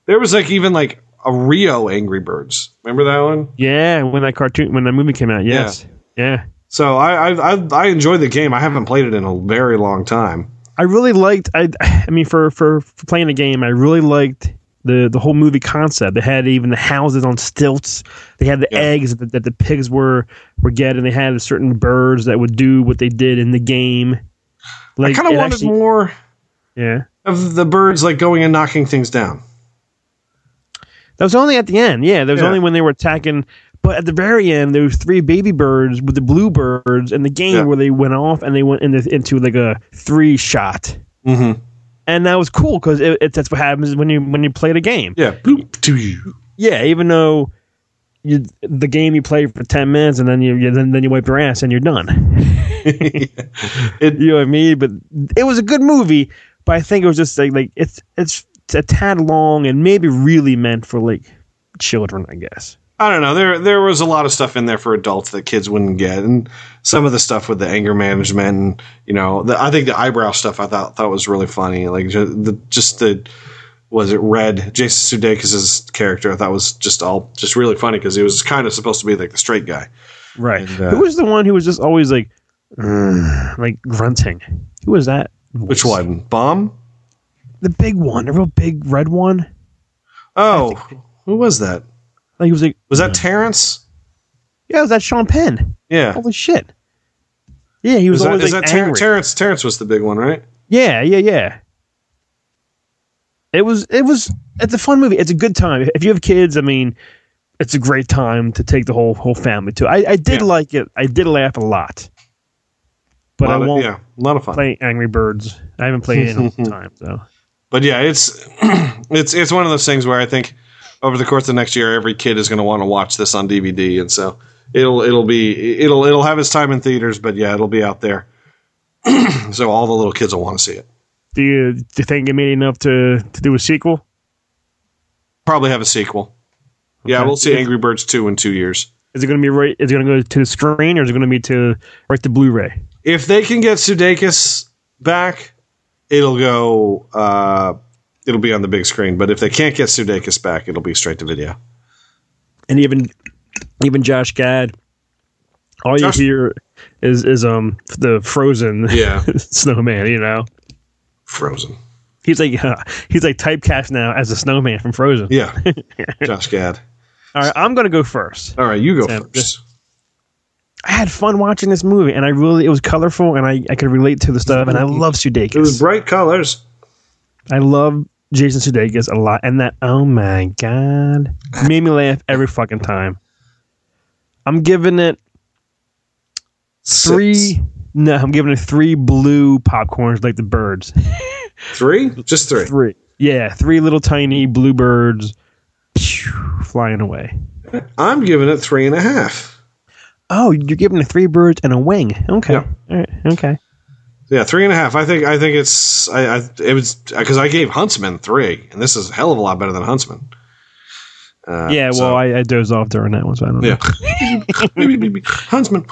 There was like even like a Rio Angry Birds. Remember that one? Yeah, when that cartoon when that movie came out. Yes. Yeah. So I I I, I enjoyed the game. I haven't played it in a very long time. I really liked. I I mean, for for, for playing the game, I really liked the the whole movie concept. They had even the houses on stilts. They had the eggs that, that the pigs were were getting. They had certain birds that would do what they did in the game. I kind of wanted actually- more Yeah, of the birds like going and knocking things down. that was only at the end. Yeah, that was Yeah. only when they were attacking. But at the very end, there was three baby birds with the blue birds in the game Yeah. where they went off and they went into into like a three shot. Mm-hmm. and that was cool because that's what happens when you when you play the game. Yeah, boop to you. Yeah, even though you the game you play for ten minutes and then you, you then, then you wipe your ass and you're done. It- you know what I mean? But it was a good movie. But I think it was just like like it's it's a tad long and maybe really meant for like children. I guess. I don't know. There there was a lot of stuff in there for adults that kids wouldn't get, and some of the stuff with the anger management, and you know, the, I think the eyebrow stuff I thought thought was really funny. Like ju- the just the was it Red Jason Sudeikis' character? I thought was just all just really funny because he was kind of supposed to be like the straight guy. Right. And, uh, Who was the one who was just always like "Ugh," like grunting? Who was that? Which one? Bomb? The big one, the real big red one. Oh, who was that? Like he was like Was that Terrence? yeah, was that Sean Penn. Yeah. Holy shit. Yeah, he was that, always is like that Ter- angry. Terrence? Terrence was the big one, right? Yeah, yeah, yeah. It was it was it's a fun movie. It's a good time. If you have kids, I mean, it's a great time to take the whole whole family to. I, I did Yeah. like it. I did laugh a lot. But I Lot of- won't yeah, a lot of fun. play Angry Birds. I haven't played it in a long time, so But yeah, it's it's it's one of those things where I think over the course of the next year, every kid is going to want to watch this on DVD, and so it'll it'll be it'll it'll have its time in theaters, but yeah, it'll be out there. so all the little kids will want to see it. Do you do you think it made enough to to do a sequel? probably have a sequel. Yeah, we'll see Angry Birds two in two years. Is it going to be right? Is it going to go to the screen, or is it going to be to right to Blu-ray? If they can get Sudeikis back, it'll go. Uh, it'll be on the big screen. But if they can't get Sudeikis back, it'll be straight to video. And even even Josh Gad, all Josh- you hear is is um the Frozen Yeah. snowman. You know, Frozen. he's like uh, he's like typecast now as a snowman from Frozen. Yeah, Josh Gad. All right, I'm going to go first. All right, you go Sam, first. I had fun watching this movie, and I really it was colorful, and I I could relate to the stuff, and I love Sudeikis. It was bright colors. I love Jason Sudeikis a lot, and that oh my god made me laugh every fucking time. I'm giving it three. Six. No, I'm giving it three blue popcorns like the birds. Three, just three. three, yeah, three little tiny blue birds flying away. I'm giving it three and a half. Oh, you're giving it three birds and a wing. Okay, Yeah. all right, okay. Yeah, three and a half. I think. I think it's. I. I it was because I gave Huntsman three, and this is a hell of a lot better than Huntsman. Uh, yeah, well, so- I, I dozed off during that one, so I don't know. yeah. Huntsman.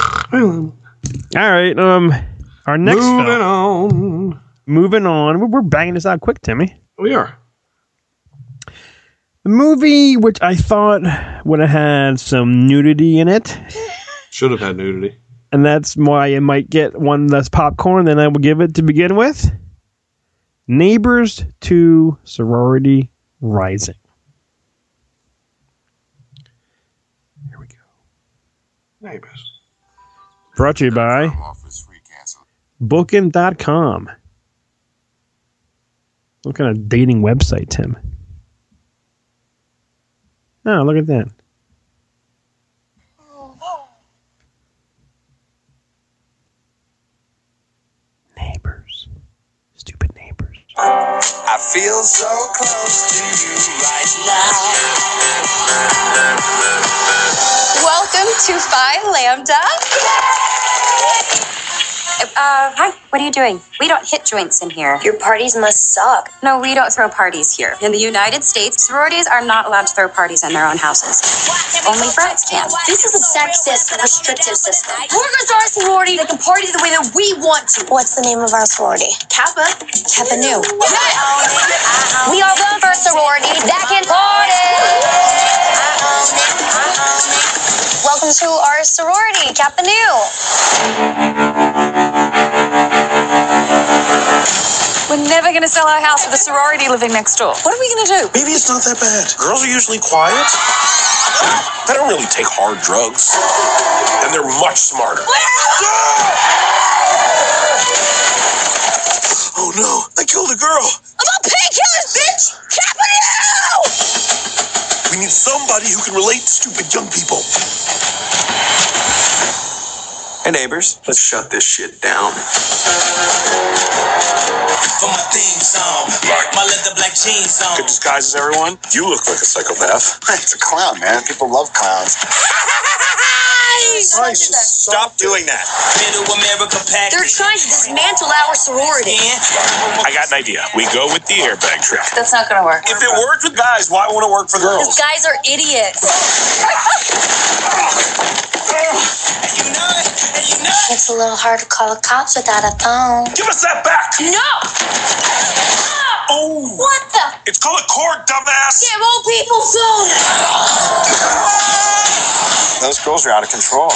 All right, um, our next Moving film- on. moving on. We're, banging this out quick, Timmy. We are. The movie, which I thought would have had some nudity in it, Should have had nudity. and that's why it might get one less popcorn than I would give it to begin with. Neighbors 2 Sorority Rising. Here we go. Neighbors. Brought to you by Booking.com. What kind of dating website, Tim? Oh, look at that. Neighbors. Stupid neighbors. I feel so close to you right now. Welcome to Phi Lambda. Uh, hi, what are you doing? We don't hit joints in here. Your parties must suck. No, we don't throw parties here. In the United States, sororities are not allowed to throw parties in their own houses. Only frats can. This is a sexist, restrictive system. To start a sorority that can party the way that we want to. What's the name of our sorority? Kappa. Kappa Nu. We are the first sorority that can party. Welcome to our sorority, Kappa Nu. We're never going to sell our house with a sorority living next door. What are we going to do? Maybe it's not that bad. Girls are usually quiet. They don't really take hard drugs. And they're much smarter. Oh no, I killed a girl. I'm a painkillers, bitch! Nu! We need somebody who can relate to stupid young people. Hey neighbors, let's shut this shit down. For my theme song, my leather black jeans song. Good disguises, everyone. You look like a psychopath. It's a clown, man. People love clowns. Christ, stop doing that. Middle America pack. They're trying to dismantle our sorority. I got an idea. We go with the airbag trick. That's not going to work. If it worked with guys, why won't it work for girls? These girls? guys are idiots. It's a little hard to call the cops without a phone. Give us that back! No! Oh! What the? It's called a cord, dumbass! Give old people phone! Those girls are out of control.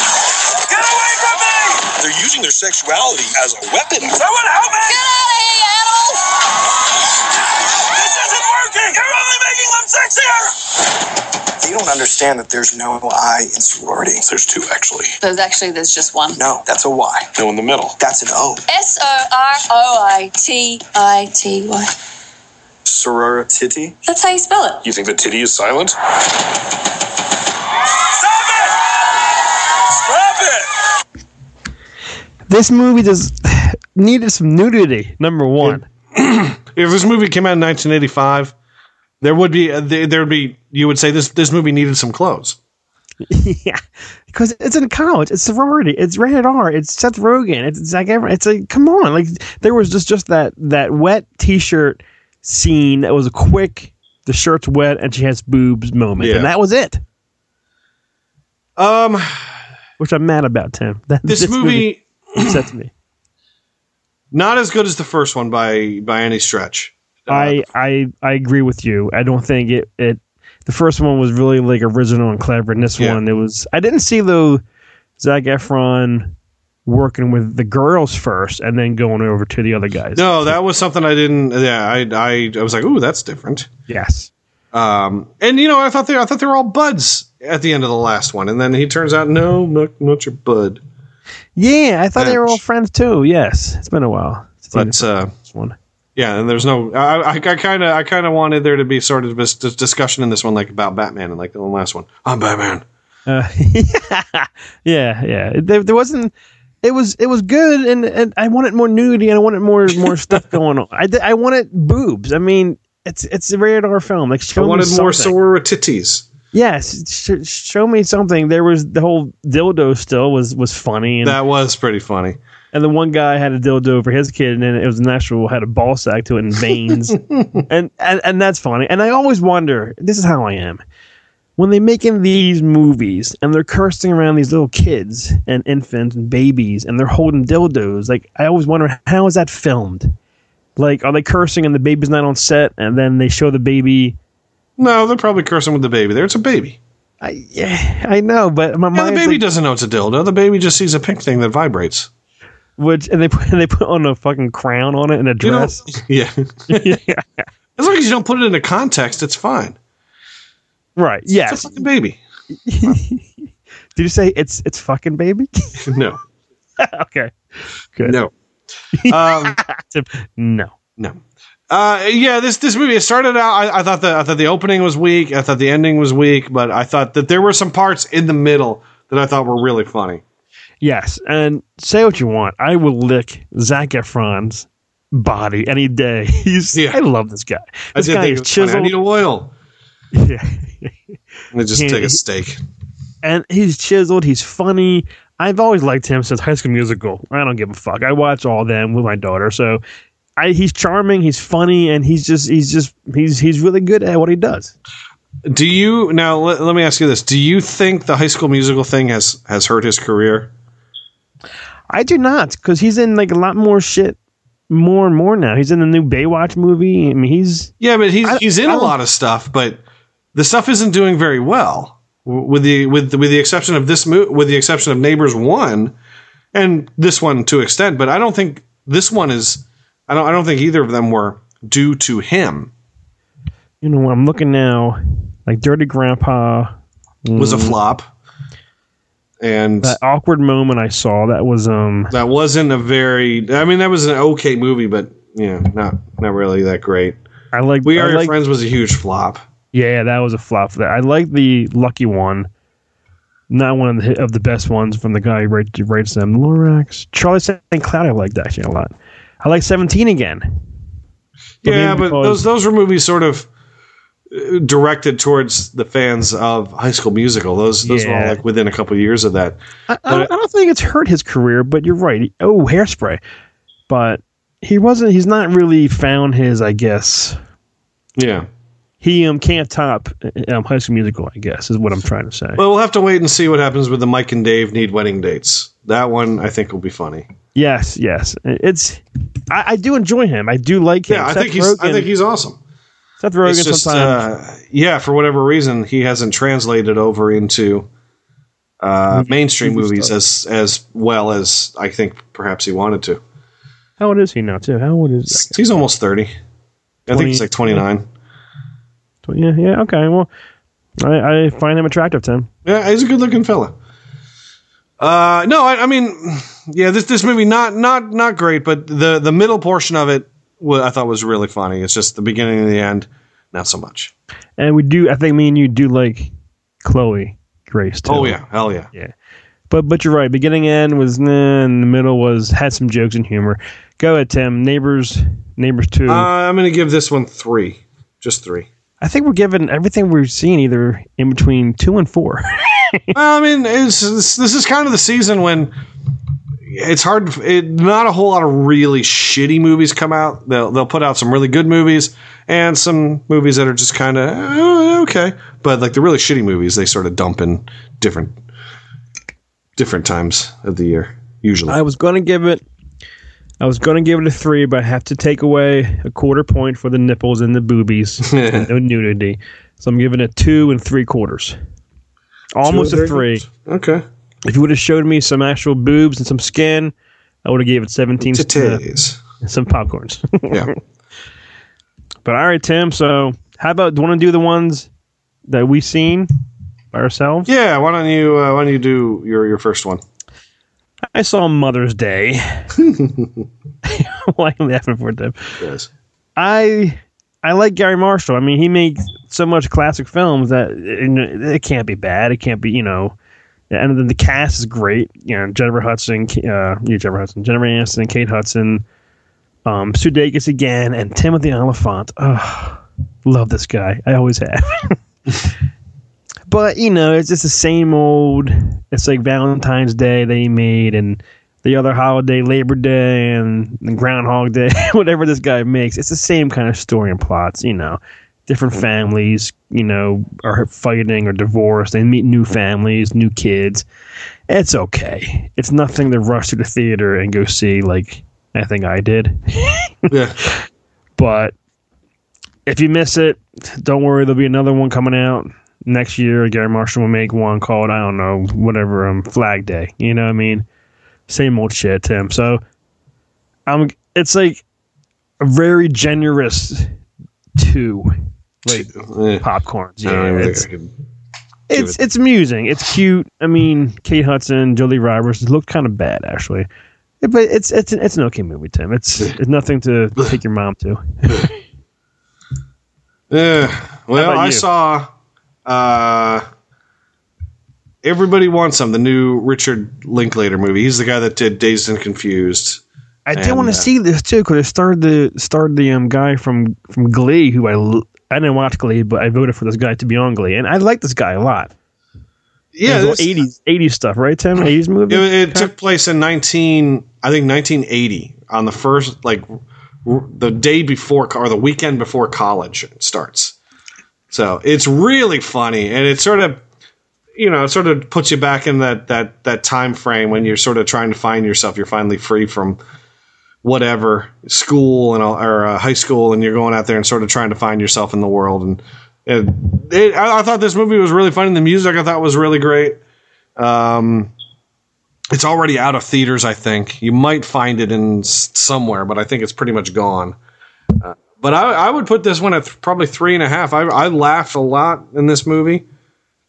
Get away from me! They're using their sexuality as a weapon. Someone help me! Get out of here, you animals! This isn't working! You're only making them sexier! You don't understand that there's no I in sorority. There's two, actually. There's actually, there's just one. No, that's a Y. No in the middle. That's an O. S O R O I T I T Y. Sorority. That's how you spell it. You think the titty is silent? Stop it! Stop it! This movie just needed some nudity. Number one. If this movie came out in 1985, there would be uh, there would be you would say this this movie needed some clothes. yeah, because it's in college. It's sorority. It's rated R. It's Seth Rogen. It's, Zac Efron. It's like, come on! Like there was just just that that wet T-shirt scene that was a quick the shirt's wet and she has boobs moment, Yeah. and that was it. Um, which I'm mad about, Tim. That, This movie- upsets me. not as good as the first one by by any stretch. I I I agree with you. I don't think it it. The first one was really like original and clever, and this Yeah. one it was. I didn't see though Zac Efron working with the girls first and then going over to the other guys. No, that was something I didn't. Yeah, I I, I was like, ooh, that's different. Yes. Um, and you know, I thought they I thought they were all buds at the end of the last one, and then he turns out, no, not, not your bud. Yeah, I thought they were all friends too. Yes, it's been a while. But uh, one. Yeah, and there's no. I kind of I kind of wanted there to be sort of this, discussion in this one, like about Batman, and like the last one, I'm Batman. Uh, yeah, yeah. There, there wasn't. It was it was good, and, and I wanted more nudity, and I wanted more more stuff going on. I I wanted boobs. I mean, it's it's a rated R film. Like show I wanted more sororities. Yes, sh- show me something. There was the whole dildo still was was funny, and That was pretty funny. And the one guy had a dildo for his kid, and then it was an actual had a ball sack to it and veins, and, and and that's funny. And I always wonder. This is how I am. When they're making these movies and they're cursing around these little kids and infants and babies and they're holding dildos, like I always wonder how is that filmed? Like, are they cursing and the baby's not on set, and then they show the baby? No, they're probably cursing with the baby. There, it's a baby. I yeah, I know, but my Yeah, the baby like- doesn't know it's a dildo. The baby just sees a pink thing that vibrates. Which and they put and they put on a fucking crown on it and a You know- dress. yeah. As long as you don't put it into context, it's fine. right. Yeah. It's a fucking baby. Did you say it's it's fucking baby? No. okay. Good. No. Um, no. No. Uh, yeah, this this movie it started out. I, I thought the I thought the opening was weak. I thought the ending was weak, but I thought that there were some parts in the middle that I thought were really funny. Yes, and say what you want. I will lick Zac Efron's body any day. He's. I love this guy. This guy is funny. I chiseled. need oil. Yeah. And I just Yeah, take he- a steak. and he's chiseled. He's funny. I've always liked him since High School Musical. I don't give a fuck. I watch all them with my daughter. So, I he's charming. He's funny, and he's just he's just he's he's really good at what he does. Do you now? Let, let me ask you this: Do you think the High School Musical thing has has hurt his career? I do not, because he's in like a lot more shit, more and more now. He's in the new Baywatch movie. I mean, he's Yeah, but he's I- he's in I a lot of stuff, but the stuff isn't doing very well. With the with with the exception of this movie, with the exception of Neighbors one, and this one to extent, but I don't think this one is. I don't I don't think either of them were due to him. you know I'm looking now, like Dirty Grandpa Was a flop, and That awkward moment I saw that was um that wasn't a very. I mean, that was an okay movie, but yeah, not not really that great. I like We Are Your like- Friends was a huge flop. Yeah, that was a flop. For that I like the Lucky one, not one of the of the best ones from the guy who writes, writes them. Lorax, Charlie St. Cloud. I liked actually a lot. I like Seventeen again. yeah, maybe but those those were movies sort of directed towards the fans of High School Musical. Those those were all like within a couple years of that. I, I, don't, I don't think it's hurt his career, but you're right. Oh, hairspray, but he wasn't. He's not really found his. I guess Yeah. he um can't top um, High School Musical. I guess is what I'm trying to say. Well, we'll have to wait and see what happens with the Mike and Dave need wedding dates. That one I think will be funny. yes, yes. It's. I, I do enjoy him. I do like him. Yeah, I Seth think he's I think he's awesome. Seth Rogen It's just, sometimes. uh, yeah, for whatever reason, he hasn't translated over into uh, mainstream movie movies as as well as I think perhaps he wanted to. How old is he now? Too. How old is that? He's almost thirty. I think he's like twenty nine. Yeah, yeah. Okay. Well, I, I find him attractive, Tim. Yeah, he's a good looking fella. Uh, no, I, I mean, yeah, this this movie not not not great, but the the middle portion of it I thought was really funny. It's just the beginning and the end, not so much. And we do. I think me and you do like Chloe Grace too. Oh yeah, hell yeah. Yeah. But but you're right. Beginning end was nah, and the middle was had some jokes and humor. Go ahead, Tim. Neighbors, neighbors two. Uh, I'm gonna give this one three, just three. I think we're given everything we've seen either in between two and four. well, I mean, this is kind of the season when it's hard. It, not a whole lot of really shitty movies come out. They'll they'll put out some really good movies and some movies that are just kind of eh, okay. But like the really shitty movies, they sort of dump in different different times of the year. Usually, I was going to give it. I was going to give it a three, but I have to take away a quarter point for the nipples and the boobies, no nudity. So I'm giving it two and three quarters, almost a three. Okay. If you would have showed me some actual boobs and some skin, I would have gave it 17 Titties. and some popcorns. Yeah. But all right, Tim. So how about do you want to do the ones that we've seen by ourselves? Yeah. Why don't you uh, Why don't you do your your first one? I saw Mother's Day. Why are you laughing for it, Tim? Yes. I I like Garry Marshall. I mean, he makes so much classic films that it, it can't be bad. It can't be, you know. And then the cast is great. You know, Jennifer Hudson, uh, yeah, Jennifer Hudson, Jennifer Aniston, Kate Hudson, um, Sudeikis again, and Timothy Olyphant. Oh, love this guy. I always have. but you know, it's just the same old. It's like Valentine's Day they made, and the other holiday, Labor Day, and, and Groundhog Day, whatever this guy makes. It's the same kind of story and plots. You know, different families, you know, are fighting or divorced. They meet new families, new kids. It's okay. It's nothing to rush to the theater and go see. Like I think I did. yeah. But if you miss it, don't worry. There'll be another one coming out next year. Garry Marshall will make one called I don't know whatever um Flag Day. You know what I mean? Same old shit, Tim. So I'm. It's like a very generous two like popcorns. Yeah, it's it's it's amusing. It's cute. I mean, Kate Hudson, Julia Roberts looked kind of bad actually, but it's it's an, it's an okay movie, Tim. It's it's nothing to take your mom to. Yeah. Well, I saw uh, Everybody Wants Some, the new Richard Linklater movie. He's the guy that did Dazed and Confused. I did want uh, to see this too because it starred the starred the um guy from from Glee who I l- I didn't watch Glee, but I voted for this guy to be on Glee, and I like this guy a lot. Yeah, eighties eighties stuff, right, Tim? Eighties movie. It, it took place in 19, I think 1980, on the first, like, r- the day before, or the weekend before college starts. So it's really funny, and it sort of, you know, it sort of puts you back in that that that time frame when you're sort of trying to find yourself. You're finally free from whatever school and all, or uh, high school, and you're going out there and sort of trying to find yourself in the world. And it, it, I, I thought this movie was really funny. The music I thought was really great. Um, it's already out of theaters. I think you might find it in somewhere, but I think it's pretty much gone. Uh, but I, I would put this one at th- probably three and a half. I, I laughed a lot in this movie,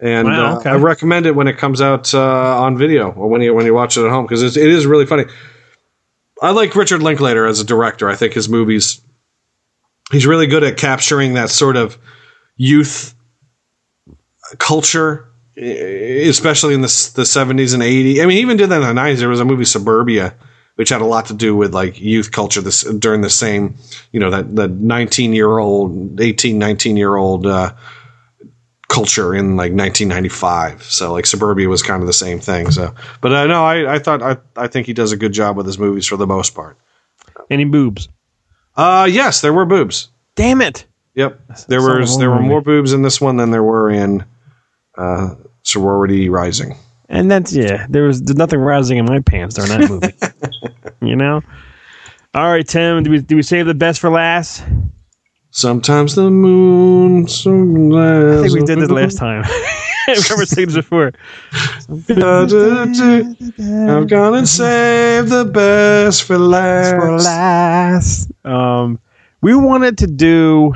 and Wow, uh. I recommend it when it comes out uh, on video or when you when you watch it at home because it is really funny. I like Richard Linklater as a director. I think his movies, he's really good at capturing that sort of youth culture, especially in the the seventies and eighties. I mean, even did that in the nineties. There was a movie Suburbia, which had a lot to do with like youth culture this during the same, you know, that the nineteen year old, 18, 19 year old uh, culture in like 1995. So like Suburbia was kind of the same thing. So, but uh, no, I, I thought I I think he does a good job with his movies for the most part. Any boobs? Uh, yes, there were boobs. Damn it! Yep, there Son was a there were more boobs in this one than there were in uh, Sorority Rising. And that's yeah. There was there's nothing rising in my pants during that movie. you know. All right, Tim. Do we do we save the best for last? Sometimes the moon. Sometimes I think we did this last time. I remember saying this before. I'm gonna save the best for last. For last. Um, we wanted to do.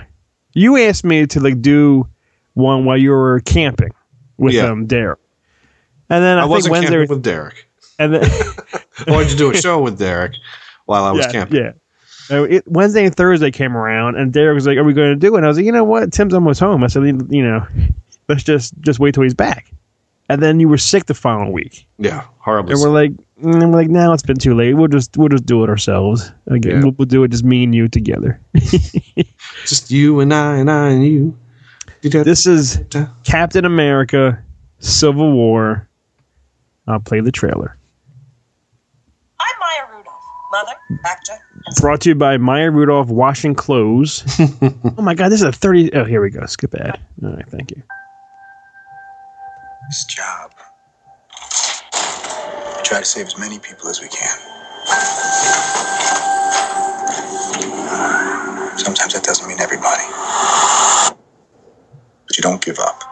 You asked me to like do one while you were camping with Yeah. um Derek, and then I, I, think wasn't Wednesday camping with Derek. and then I wanted to do a show with Derek while I was yeah, camping. Yeah. Uh, it, Wednesday and Thursday came around, and Derek was like, "Are we going to do it?" And I was like, "You know what? Tim's almost home." I said, "You know, let's just just wait till he's back." And then you were sick the following week, Yeah, horrible. and we're like, mm, we're like, now it's been too late. We'll just we'll just do it ourselves. Again, Yeah. we'll, we'll do it just me and you together. Just you and I and I and you. this is Captain America: Civil War. I'll play the trailer. I Actor. Brought to you by Maya Rudolph Washing Clothes. oh my god, this is a 30. Oh, here we go. Skip ad. All right, thank you. This job. We try to save as many people as we can. Sometimes that doesn't mean everybody. But you don't give up.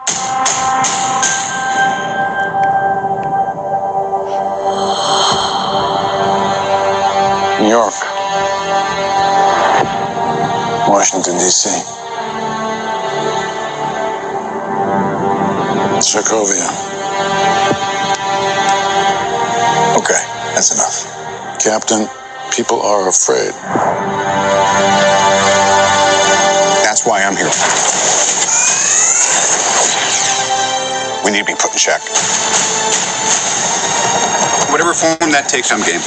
New York. Washington, D.C. Sokovia. Okay, that's enough. Captain, people are afraid. That's why I'm here. We need to be put in check. Whatever form that takes, I'm game.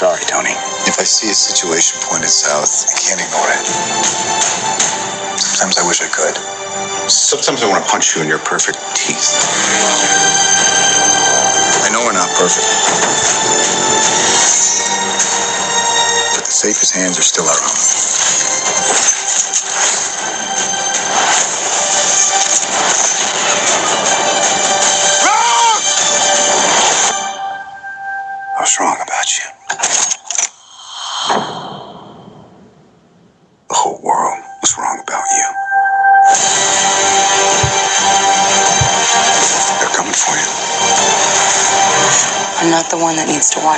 Sorry, Tony. If I see a situation pointed south, I can't ignore it. Sometimes I wish I could. Sometimes I want to punch you in your perfect teeth. I know we're not perfect. But the safest hands are still our own.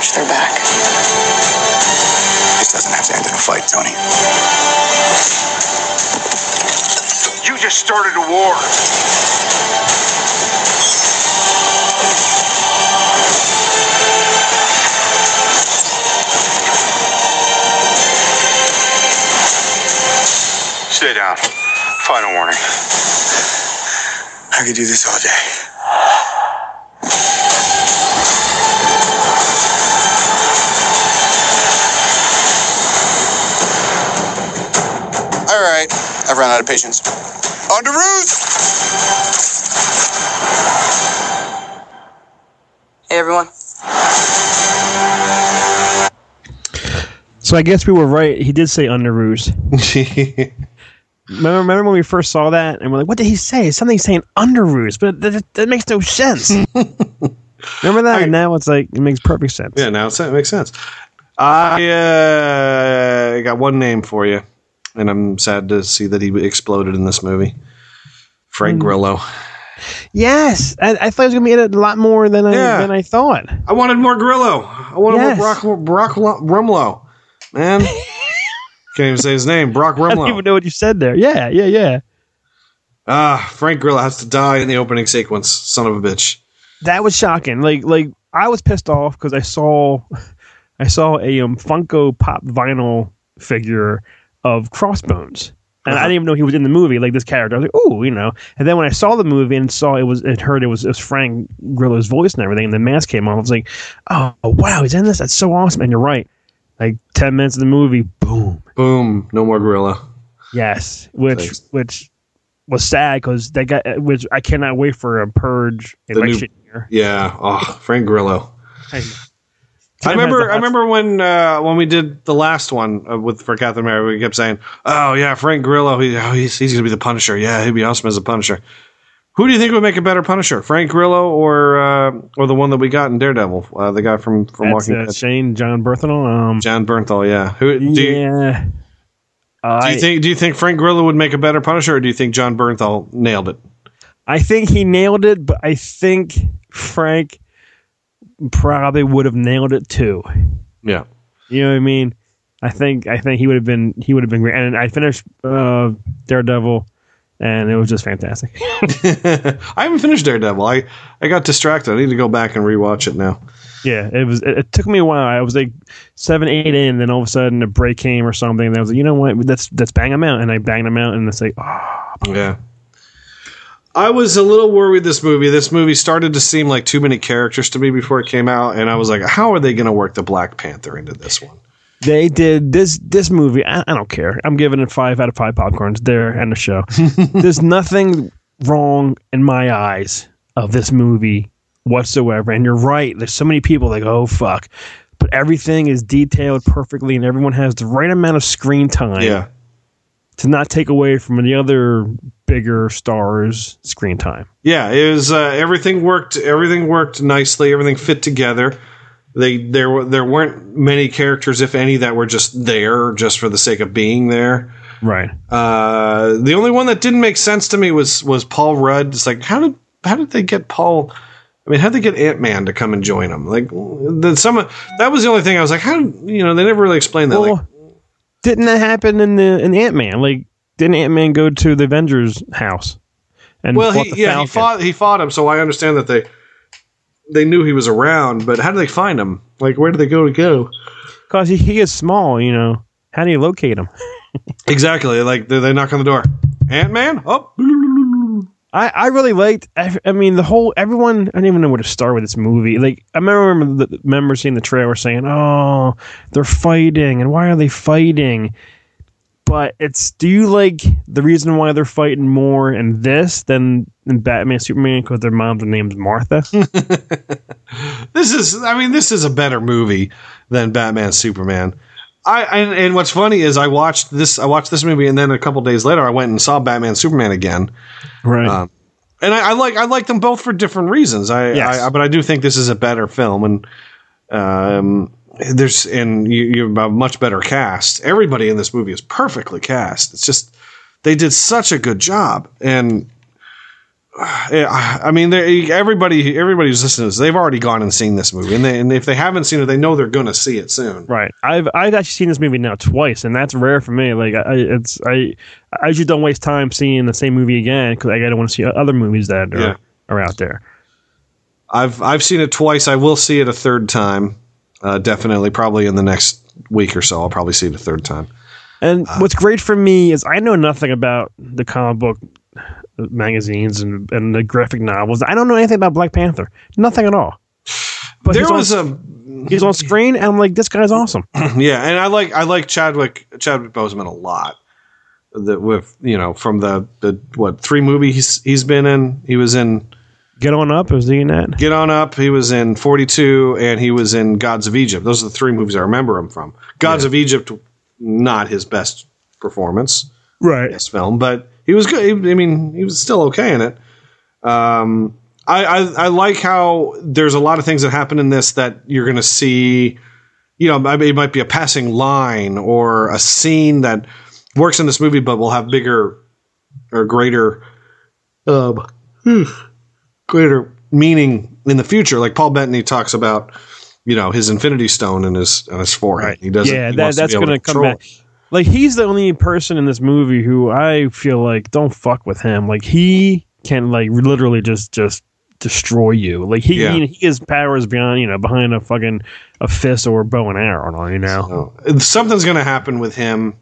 That watch their back. This doesn't have to end in a fight, Tony. You just started a war. Stay down. Final warning. I could do this all day. Patience. Underoos! Hey, everyone. So I guess we were right. He did say Underoos. remember, remember when we first saw that and we're like, what did he say? Something saying Underoos, but that, that makes no sense. remember that? and now it's like, it makes perfect sense. Yeah, now it makes sense. I uh, got one name for you, and I'm sad to see that he exploded in this movie. Frank Hmm. Grillo. Yes, I, I thought it was gonna be in it a lot more than I Yeah. than I thought. I wanted more Grillo. I wanted Yes. more Brock, Brock Rumlow. Man, can't even say his name. Brock Rumlow. I don't even know what you said there. Yeah, yeah, yeah. Ah, Frank Grillo has to die in the opening sequence. Son of a bitch. That was shocking. Like, like I was pissed off because I saw, I saw a um, Funko Pop vinyl figure of Crossbones, and I uh-huh. didn't even know he was in the movie. Like this character, I was like, oh, you know. And then when I saw the movie and saw it was, it heard it was, it was Frank Grillo's voice and everything, and the mask came off. I was like, oh wow, he's in this. That's so awesome. And you're right. Like ten minutes of the movie, boom, boom, no more Grillo. Yes, which which was sad because they got uh, which I cannot wait for a purge The new- election year. Yeah. Oh, Frank Grillo. I, remember. I remember when uh, when we did the last one uh, with for Captain America, we kept saying, "Oh yeah, Frank Grillo. He, oh, he's he's gonna be the Punisher. Yeah, he'd be awesome as a Punisher." Who do you think would make a better Punisher, Frank Grillo or uh, or the one that we got in Daredevil, uh, the guy from from That's, Walking uh, Dead, Shane John Berthenol. Um, Jon Bernthal? Yeah. Who do you, yeah. do I, you think? Do you think Frank Grillo would make a better Punisher, or do you think Jon Bernthal nailed it? I think he nailed it, but I think Frank probably would have nailed it too. Yeah. You know what I mean? I think I think he would have been he would have been great. And I finished uh, Daredevil, and it was just fantastic. I haven't finished Daredevil. I, I got distracted. I need to go back and rewatch it now. Yeah, it was. It, it took me a while. I was like seven, eight in, then all of a sudden a break came or something. And I was like, you know what? Let's let's bang them out, and I banged them out, and it's like, oh, Yeah. I was a little worried this movie. This movie started to seem like too many characters to me before it came out, and I was like, how are they going to work the Black Panther into this one? they did this this movie. I, I don't care. I'm giving it five out of five popcorns. There and the show. There's nothing wrong in my eyes of this movie whatsoever. And you're right. There's so many people like, oh fuck. but everything is detailed perfectly, and everyone has the right amount of screen time. Yeah. To not take away from the other bigger stars' screen time. Yeah, it was uh, everything worked. Everything worked nicely. Everything fit together. They there were there weren't many characters, if any, that were just there just for the sake of being there. Right. Uh, the only one that didn't make sense to me was was Paul Rudd. It's like how did how did they get Paul? I mean, how did they get Ant Man to come and join them? Like the some that was the only thing I was like, how you know they never really explained that. Well, like, didn't that happen in the in Ant Man? Like, didn't Ant Man go to the Avengers house? And well, he, the yeah, he fought he fought him, so I understand that they they knew he was around, but how did they find him? Like, where did they go to go? Because he, he is small, you know. How do you locate him? Exactly. Like they, they knock on the door. Ant Man. Oh, I, I really liked. I, I mean, the whole everyone. I don't even know where to start with this movie. Like, I remember the remember seeing the trailer saying, "Oh, they're fighting, and why are they fighting?" But it's. Do you like the reason why they're fighting more in this than in Batman Superman because their mom's name's Martha? this is. I mean, this is a better movie than Batman Superman. I and, and what's funny is I watched this. I watched this movie, and then a couple days later, I went and saw Batman Superman again. Right. Um, and I, I like I like them both for different reasons. I, Yes. I but I do think this is a better film, and um, there's and you, you have a much better cast. Everybody in this movie is perfectly cast. It's just they did such a good job, and I mean, everybody everybody who's listening to this, they've already gone and seen this movie, and, they, and if they haven't seen it, they know they're going to see it soon. Right. I've I've actually seen this movie now twice, and that's rare for me. Like I, it's I I usually don't waste time seeing the same movie again because I don't want to see other movies that are, Yeah. are out there. I've I've seen it twice. I will see it a third time. Uh, definitely, probably in the next week or so, I'll probably see it a third time. And what's great for me is I know nothing about the comic book magazines and, and the graphic novels. I don't know anything about Black Panther. Nothing at all. But There was on, he's on screen, and I'm like, this guy's awesome. yeah, and I like I like Chadwick Chadwick Boseman a lot. That with you know from the the what three movies he's he's been in. He was in Get on up. Was he in that? Get on up. He was in Forty Two, and he was in Gods of Egypt. Those are the three movies I remember him from. Gods of Egypt, not his best performance. Right. This film, but he was good. I mean, he was still okay in it. Um, I, I I like how there's a lot of things that happen in this that you're going to see. You know, I mean, it might be a passing line or a scene that works in this movie, but will have bigger or greater, um, greater meaning in the future. Like Paul Bettany talks about, you know, his Infinity Stone and his on his forehead. He doesn't. yeah, that, that's going to come back. Like he's the only person in this movie who I feel like don't fuck with him. Like he can like literally just just destroy you. Like he Yeah. he, he has powers beyond you know behind a fucking a fist or a bow and arrow. You know. something's going to happen with him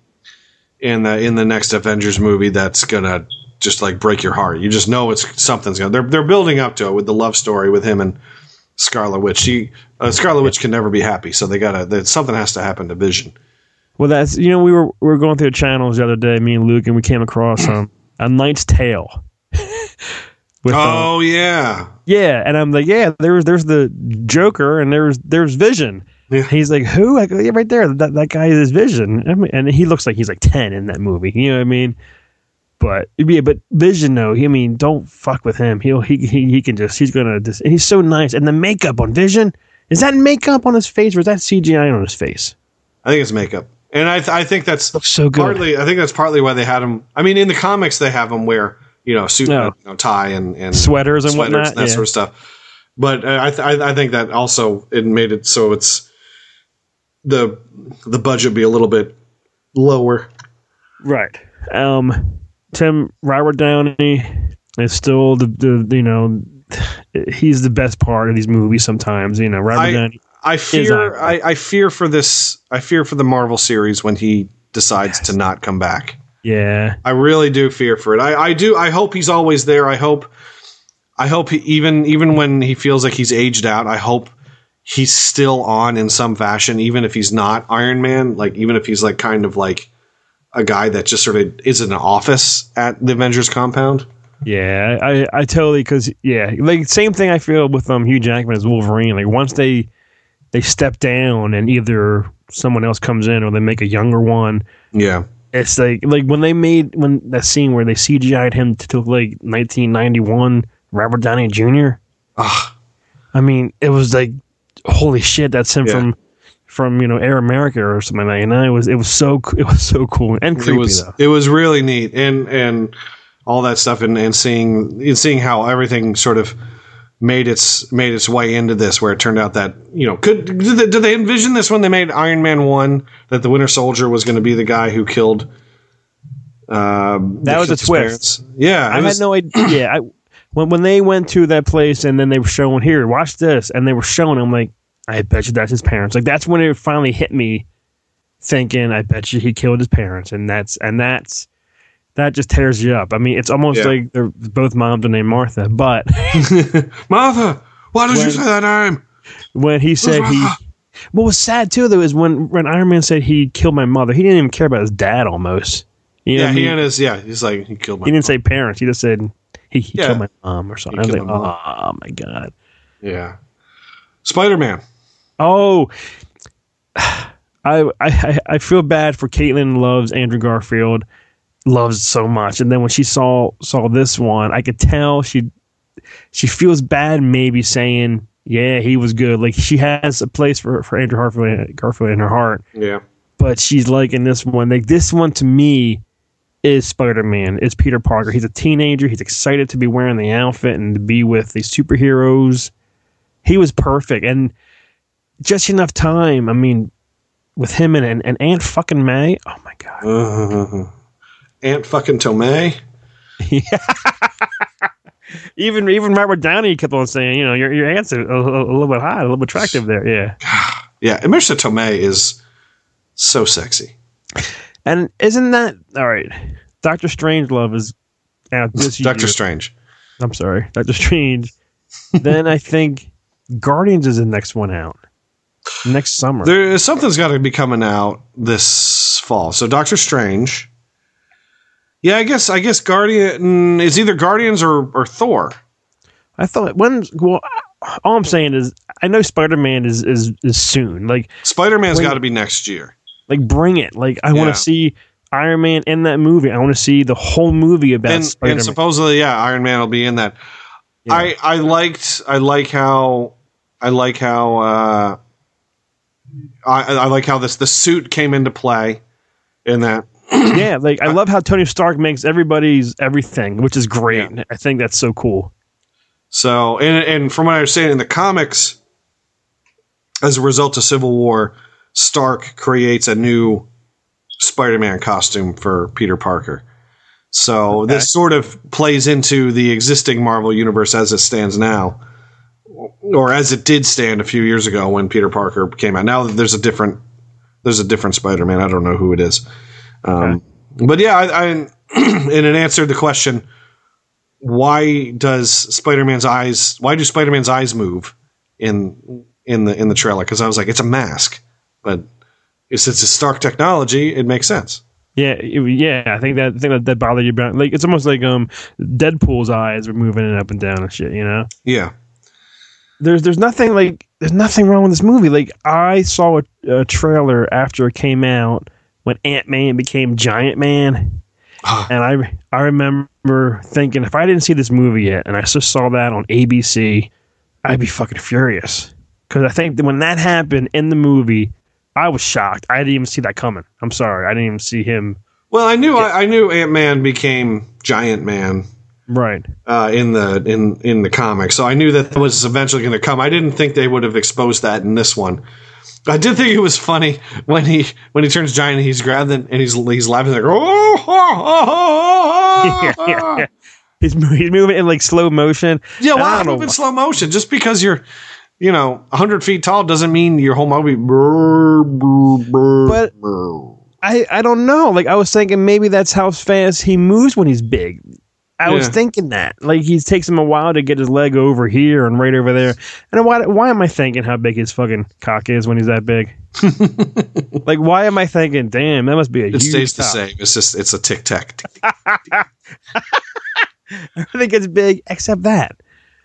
in the in the next Avengers movie that's going to just like break your heart. You just know it's something's going. to They're they're building up to it with the love story with him and Scarlet Witch. She uh, Scarlet Witch can never be happy, so they got to. Something has to happen to Vision. Well, that's you know we were we were going through the channels the other day, me and Luke, and we came across um, a Knight's Tale. With, um, oh yeah, Yeah, and I'm like, yeah, there's there's the Joker and there's there's Vision. He's like, who? I go, yeah, right there. That that guy is Vision, I mean, and he looks like he's like ten in that movie. You know what I mean? But yeah, but Vision, though, he, I mean, don't fuck with him. He'll he he, he can just he's gonna just and he's so nice. And the makeup on Vision is that makeup on his face or is that CGI on his face? I think it's makeup, and I th- I think that's so good. Partly, I think that's partly why they had him. I mean, in the comics, they have him wear you know suit, Yeah. you know, tie, and, and Sweaters and whatnot, that yeah. sort of stuff. But uh, I, th- I I think that also it made it so it's the the budget be a little bit lower. Right. Um, Tim Robert Downey is still the, the you know he's the best part of these movies. Sometimes you know Robert I, Downey. I fear I, I fear for this I fear for the Marvel series when he decides to not come back. Yeah. I really do fear for it. I, I do. I hope he's always there. I hope. I hope he, even even when he feels like he's aged out. I hope he's still on in some fashion, even if he's not Iron Man. Like even if he's like kind of like a guy that just sort of is in an office at the Avengers compound. Yeah, I I totally because yeah, like same thing I feel with um Hugh Jackman as Wolverine. Like once they they step down and either someone else comes in or they make a younger one. Yeah. It's like like when they made when that scene where they CGI'd him to look like 1991 Robert Downey Jr. Ah, I mean, it was like holy shit, that's him Yeah. from from you know Air America or something like that. And it was it was so it was so cool and creepy it was though. it was really neat and and all that stuff and, and seeing and seeing how everything sort of made its made its way into this where it turned out that you know could did they, did they envision this when they made Iron Man 1 that the Winter Soldier was going to be the guy who killed um, That was a twist. parents? yeah I was- had no idea. yeah, I, when when they went to that place and then they were showing here, watch this, and they were showing. I'm like, I bet you that's his parents. Like that's when it finally hit me, thinking, I bet you he killed his parents, and that's and that's that just tears you up. I mean, it's almost Yeah. like they're both moms are named Martha, but Martha why did you say that name when he said he. What was sad too, though, is when when Iron Man said he killed my mother. He didn't even care about his dad. Almost, You know yeah I he mean? and his yeah he's like he killed my he didn't say parents. He just said he, he Yeah. killed my mom or something. I was like, mom. oh my god. yeah Spider-Man Oh, I, I I feel bad for Caitlin. Loves Andrew Garfield, loves so much, and then when she saw saw this one, I could tell she she feels bad. Maybe saying, "Yeah, he was good." Like she has a place for for Andrew Garfield Garfield in her heart, yeah but she's liking this one. Like this one to me is Spider Man. It's Peter Parker. He's a teenager. He's excited to be wearing the outfit and to be with these superheroes. He was perfect and just enough time. I mean, with him and and, and Aunt fucking May. Oh my god. Aunt fucking Tomei Yeah. Even even Robert Downey kept on saying, you know, your your aunt's a, a, a little bit hot, a little bit attractive there. Yeah. yeah and Marisa Tomei is so sexy And isn't that all right? Doctor Strange Love is out this year. Doctor Strange I'm sorry, Doctor Strange. then I think Guardians is the next one out next summer. There something's got to be coming out this fall. So Doctor Strange. Yeah, I guess I guess Guardian is either Guardians or or Thor. I thought when well, all I'm saying is I know Spider Man is is is soon. Like Spider Man's got to be next year. like bring it. Like I want to see Iron Man in that movie. I want to see the whole movie about And, Spider and supposedly, yeah, Iron Man will be in that. I I liked I like how I like how uh, I I like how this the suit came into play in that. yeah, like I love how Tony Stark makes everybody's everything, which is great. I think that's so cool. So, and, and from what I understand in the comics, as a result of Civil War, Stark creates a new Spider Man costume for Peter Parker. So, this sort of plays into the existing Marvel universe as it stands now, or as it did stand a few years ago when Peter Parker came out. Now there's a different there's a different Spider Man. I don't know who it is. Um, But yeah, I, I and it answered the question why does Spider-Man's eyes why do Spider-Man's eyes move in in the in the trailer because I was like it's a mask but it's it's a Stark technology it makes sense Yeah, it- yeah. I think that I think that, that bothered you about like it's almost like um Deadpool's eyes were moving it up and down and shit. You know. yeah there's there's nothing like there's nothing wrong with this movie. Like I saw a, a trailer after it came out when Ant Man became Giant Man, and I I remember thinking if I didn't see this movie yet and I just saw that on ABC, I'd be fucking furious because I think that when that happened in the movie, I was shocked. I didn't even see that coming. I'm sorry, I didn't even see him. well I knew I, I knew Ant-Man became Giant Man Right. uh, in the in in the comics so I knew that was eventually going to come I didn't think they would have exposed that in this one I did think it was funny when he when he turns giant and he's grabbed and he's he's laughing like oh, oh, oh, oh." He's, he's moving in like slow motion. Yeah, why don't move in slow motion? Just because you're, you know, 100 feet tall doesn't mean your whole movie. Brr, brr, brr, But-. I, I don't know. Like I was thinking maybe that's how fast he moves when he's big. I was thinking that. Like he takes him a while to get his leg over here and right over there. And why why am I thinking how big his fucking cock is when he's that big? like why am I thinking, damn, that must be a It huge stays the cock. same. It's just it's a tic tac. Everything gets big except that.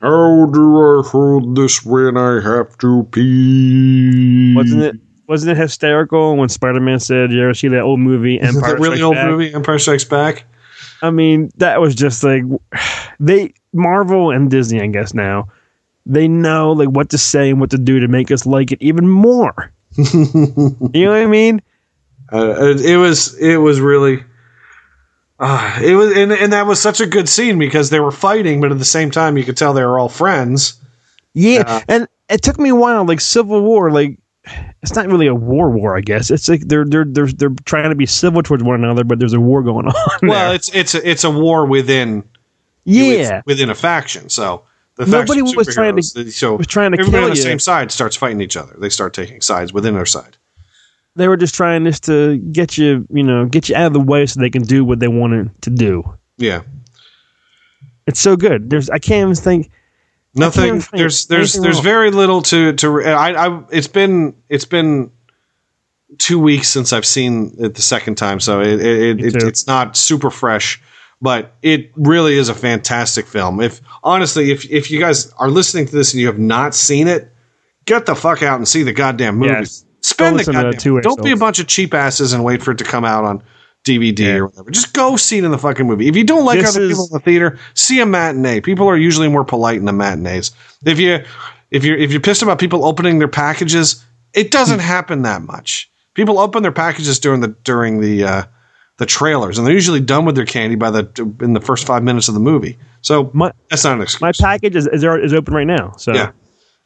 How do I hold this when I have to pee? Wasn't it? Wasn't it hysterical when Spider Man said, "You ever see that old movie Isn't Empire?" that really Strikes old Back?" movie, Empire Strikes Back? I mean, that was just like they Marvel and Disney, I guess now they know like what to say and what to do to make us like it even more. you know what I mean? Uh, it, was it was really uh, it was and, and that was such a good scene because they were fighting, but at the same time you could tell they were all friends. Yeah, Uh, and it took me a while. Like Civil War, like it's not really a war war, I guess. It's like they're they're they're they're trying to be civil towards one another, but there's a war going on. Well, there. it's it's a, it's a war within yeah. within a faction. So the Nobody was trying to- so was trying to everybody kill on the you. same side starts fighting each other. They start taking sides within their side. They were just trying just to get you, you know, get you out of the way so they can do what they wanted to do. Yeah, It's so good. There's I can't even think. I can't nothing. There's there's there's wrong. very little to to. I I it's been it's been two weeks since I've seen it the second time, so it, it, it, too. it's not super fresh, but it really is a fantastic film. If honestly, if if you guys are listening to this and you have not seen it, get the fuck out and see the goddamn movie. Yes. Spend Don't the goddamn. Don't be a bunch of cheap asses and wait for it to come out on DVD or whatever. Just go see it in the fucking movie. If you don't like This other is- people in the theater, see a matinee. People are usually more polite in the matinees. If you if you're if you're pissed about people opening their packages, it doesn't happen that much. People open their packages during the during the uh, the trailers, and they're usually done with their candy by the in the first five minutes of the movie. So My that's not an excuse. my package is is, is open right now. So Yeah.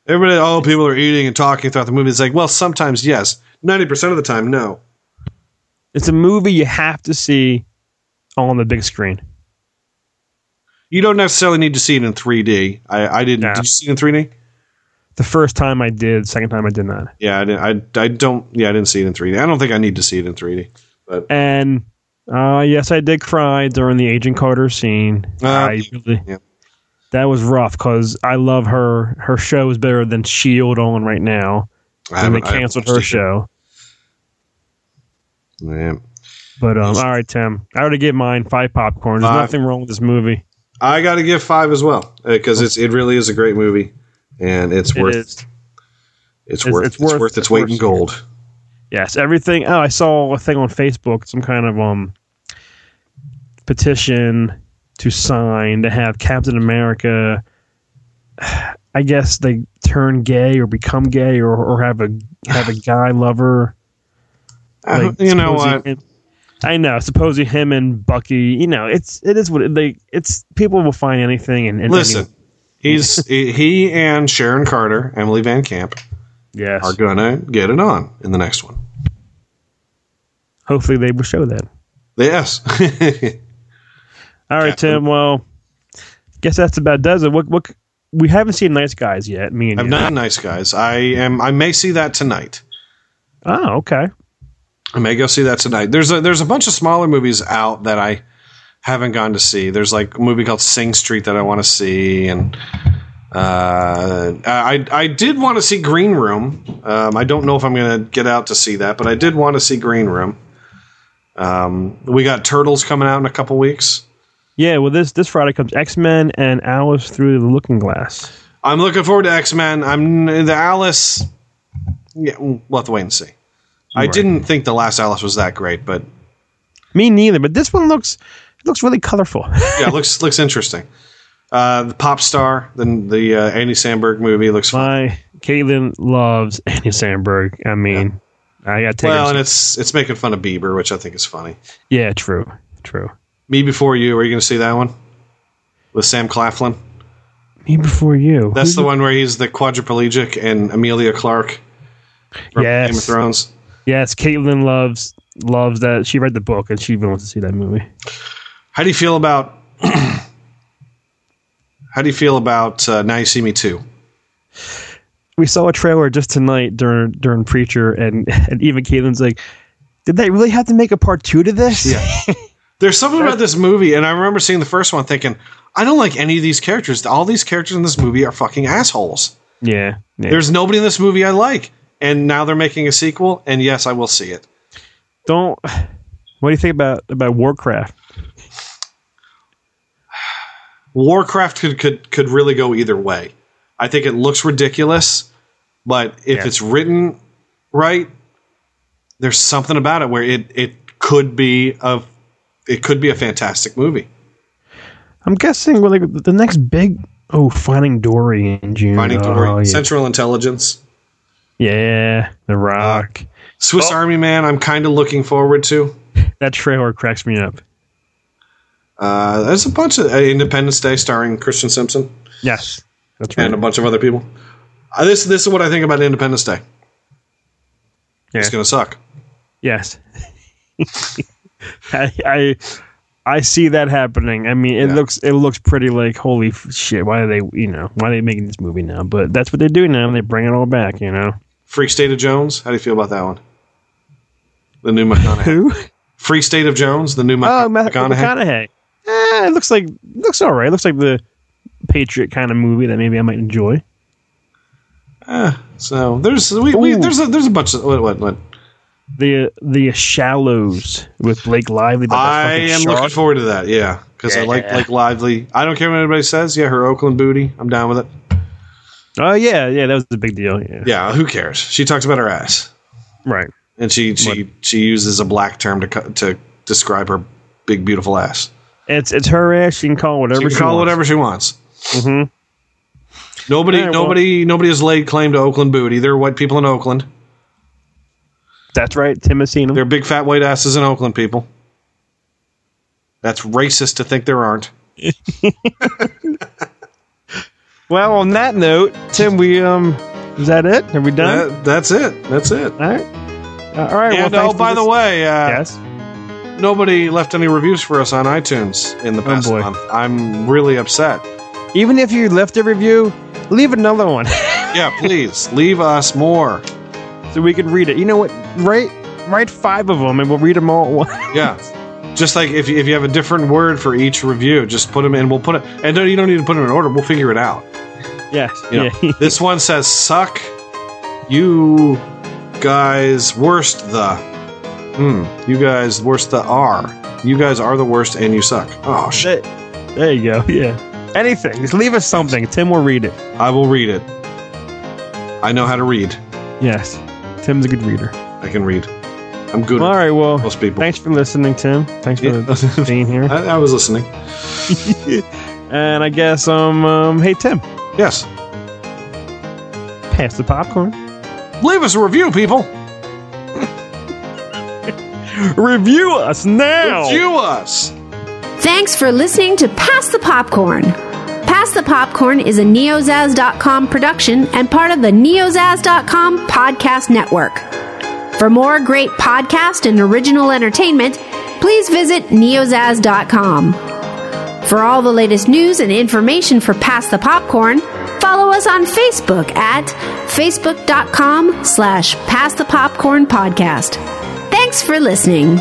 Everybody, oh, people are eating and talking throughout the movie. It's like, well, sometimes yes, ninety percent of the time, no. It's a movie you have to see on the big screen. You don't necessarily need to see it in 3D. I, I didn't. Did you see it in 3D? The first time I did, second time I did not. Yeah, I didn't. I, I don't. Yeah, I didn't see it in 3D. I don't think I need to see it in 3D. But And uh, yes, I did cry during the Agent Carter scene. Uh, I really, yeah. that was rough because I love her. Her show is better than Shield on right now, and they haven't- I haven't canceled her show. Yeah. But um, all right, Tim, I already gave mine five popcorn. There's Five. nothing wrong with this movie. I got to give five as well because it's it really is a great movie, and it's It worth it's, It's- worth it's it's worth- worth its it's weight in gold. Yes, everything. Oh, I saw a thing on Facebook, some kind of um petition to sign to have Captain America. I guess they turn gay or become gay or, or have a have a guy lover. Uh, you know what? I know. Supposing him and Bucky, you know, it's it is what it, they. It's people will find anything and, and Listen, he's he and Sharon Carter, Emily Van Camp, yes. are gonna get it on in the next one. Hopefully, they will show that. Yes. All right, Tim. Well, guess that's about does it. What what we haven't seen Nice Guys yet. Me and I've you. not nice guys. I am. I may see that tonight. Oh, okay. I may go see that tonight. There's a there's a bunch of smaller movies out that I haven't gone to see. There's like a movie called Sing Street that I want to see, and uh, I I did want to see Green Room. Um, I don't know if I'm going to get out to see that, but I did want to see Green Room. Um, we got Turtles coming out in a couple weeks. Yeah. Well, this this Friday comes X Men and Alice Through the Looking Glass. I'm looking forward to X Men. I'm the Alice. Yeah, we'll have to wait and see. I Right. didn't think the last Alice was that great, but Me neither. But this one looks it looks really colorful. yeah, it looks looks interesting. Uh, the pop star, the the uh, Andy Samberg movie looks fun. My Caitlin loves Andy Samberg. I mean, I got to Well, and it's it's making fun of Bieber, which I think is funny. yeah, true, true. Me before you. Are you going to see that one with Sam Claflin? Me before you. That's Who's the one where he's the quadriplegic and Emilia Clarke from Yes. Game of Thrones. Yes, Caitlin loves loves that. She read the book and she even wants to see that movie. How do you feel about? how do you feel about uh, Now You See Me Too? we saw a trailer just tonight during during Preacher, and and even Caitlin's like, "Did they really have to make a part two to this?" Yeah. There's something about this movie, and I remember seeing the first one thinking, I don't like any of these characters. All these characters in this movie are fucking assholes. yeah, yeah. There's nobody in this movie I like. And now they're making a sequel, and yes, I will see it. Don't. What do you think about about Warcraft? Warcraft could could could really go either way. I think it looks ridiculous, but if Yeah. it's written right, there's something about it where it it could be a it could be a fantastic movie. I'm guessing like the next big oh Finding Dory in June. Finding oh, Dory, yeah. Central Intelligence, yeah, The Rock. Swiss Army Man. I'm kind of looking forward to. That trailer cracks me up. Uh, there's a bunch of uh, Independence Day starring Christian Simpson Yes, that's right. and a bunch of other people. Uh, this this is what I think about Independence Day. Yeah. It's gonna suck. Yes. I, I I see that happening. I mean, it Yeah. looks it looks pretty like holy shit. Why are they you know why are they making this movie now? But that's what they do now. They bring it all back. You know Freak State of Jones. How do you feel about that one? The new McConaughey. who? Free State of Jones. The new Mc- Oh, Ma- McConaughey. McConaughey. Eh, it looks like looks all right. It looks like the Patriot kind of movie that maybe I might enjoy. Eh, so there's we, we there's a, there's a bunch of what what what. The the Shallows with Blake Lively. I am shark. looking forward to that. Yeah, because I like Yeah. like Lively. I don't care what anybody says. Yeah, her Oakland booty. I'm down with it. Oh yeah, yeah, that was the big deal. Yeah, Yeah, who cares? She talks about her ass, right. and she she she uses a black term to to describe her big beautiful ass. It's it's her ass. She can call whatever She she, can call wants. whatever she wants. hmm Nobody right, well- nobody nobody has laid claim to Oakland booty. There are white people in Oakland. That's right. Tim has seen them. There are big fat white asses in Oakland, people. That's racist to think there aren't. Well, on that note, Tim, we um, is that it? Are we done? That- that's it. That's it. all right. Uh, all right. And well, oh, by the way, uh, yes. nobody left any reviews for us on iTunes in the past Oh, month. I'm really upset. Even if you left a review, leave another one Yeah, please leave us more. so we can read it. You know what? Write write five of them, and we'll read them all at once. Yeah. Just like if you, if you have a different word for each review, just put them in. We'll put it, and no, you don't need to put them in order. We'll figure it out. Yes. You know, Yeah. this one says "suck." You guys worst the. Hmm. You guys worst the are. You guys are the worst, and you suck. Oh shit! there, there you go. Yeah. Anything. Just leave us something. Tim will read it. I will read it. I know how to read. Yes. Tim's a good reader. I can read. I'm good. All right. Well, Most people. thanks for listening, Tim. Thanks for Yeah. being here. I, I was listening. and I guess um, um hey Tim, Yes. pass the popcorn. Leave us a review, people. Review us now. Review us. Thanks for listening to Pass the Popcorn. Pass the Popcorn is a neozaz.com production and part of the neozaz.com podcast network. For more great podcast and original entertainment, please visit neozaz.com. For all the latest news and information for Pass the Popcorn, follow us on Facebook at facebook.com slash pass the popcorn podcast. Thanks for listening.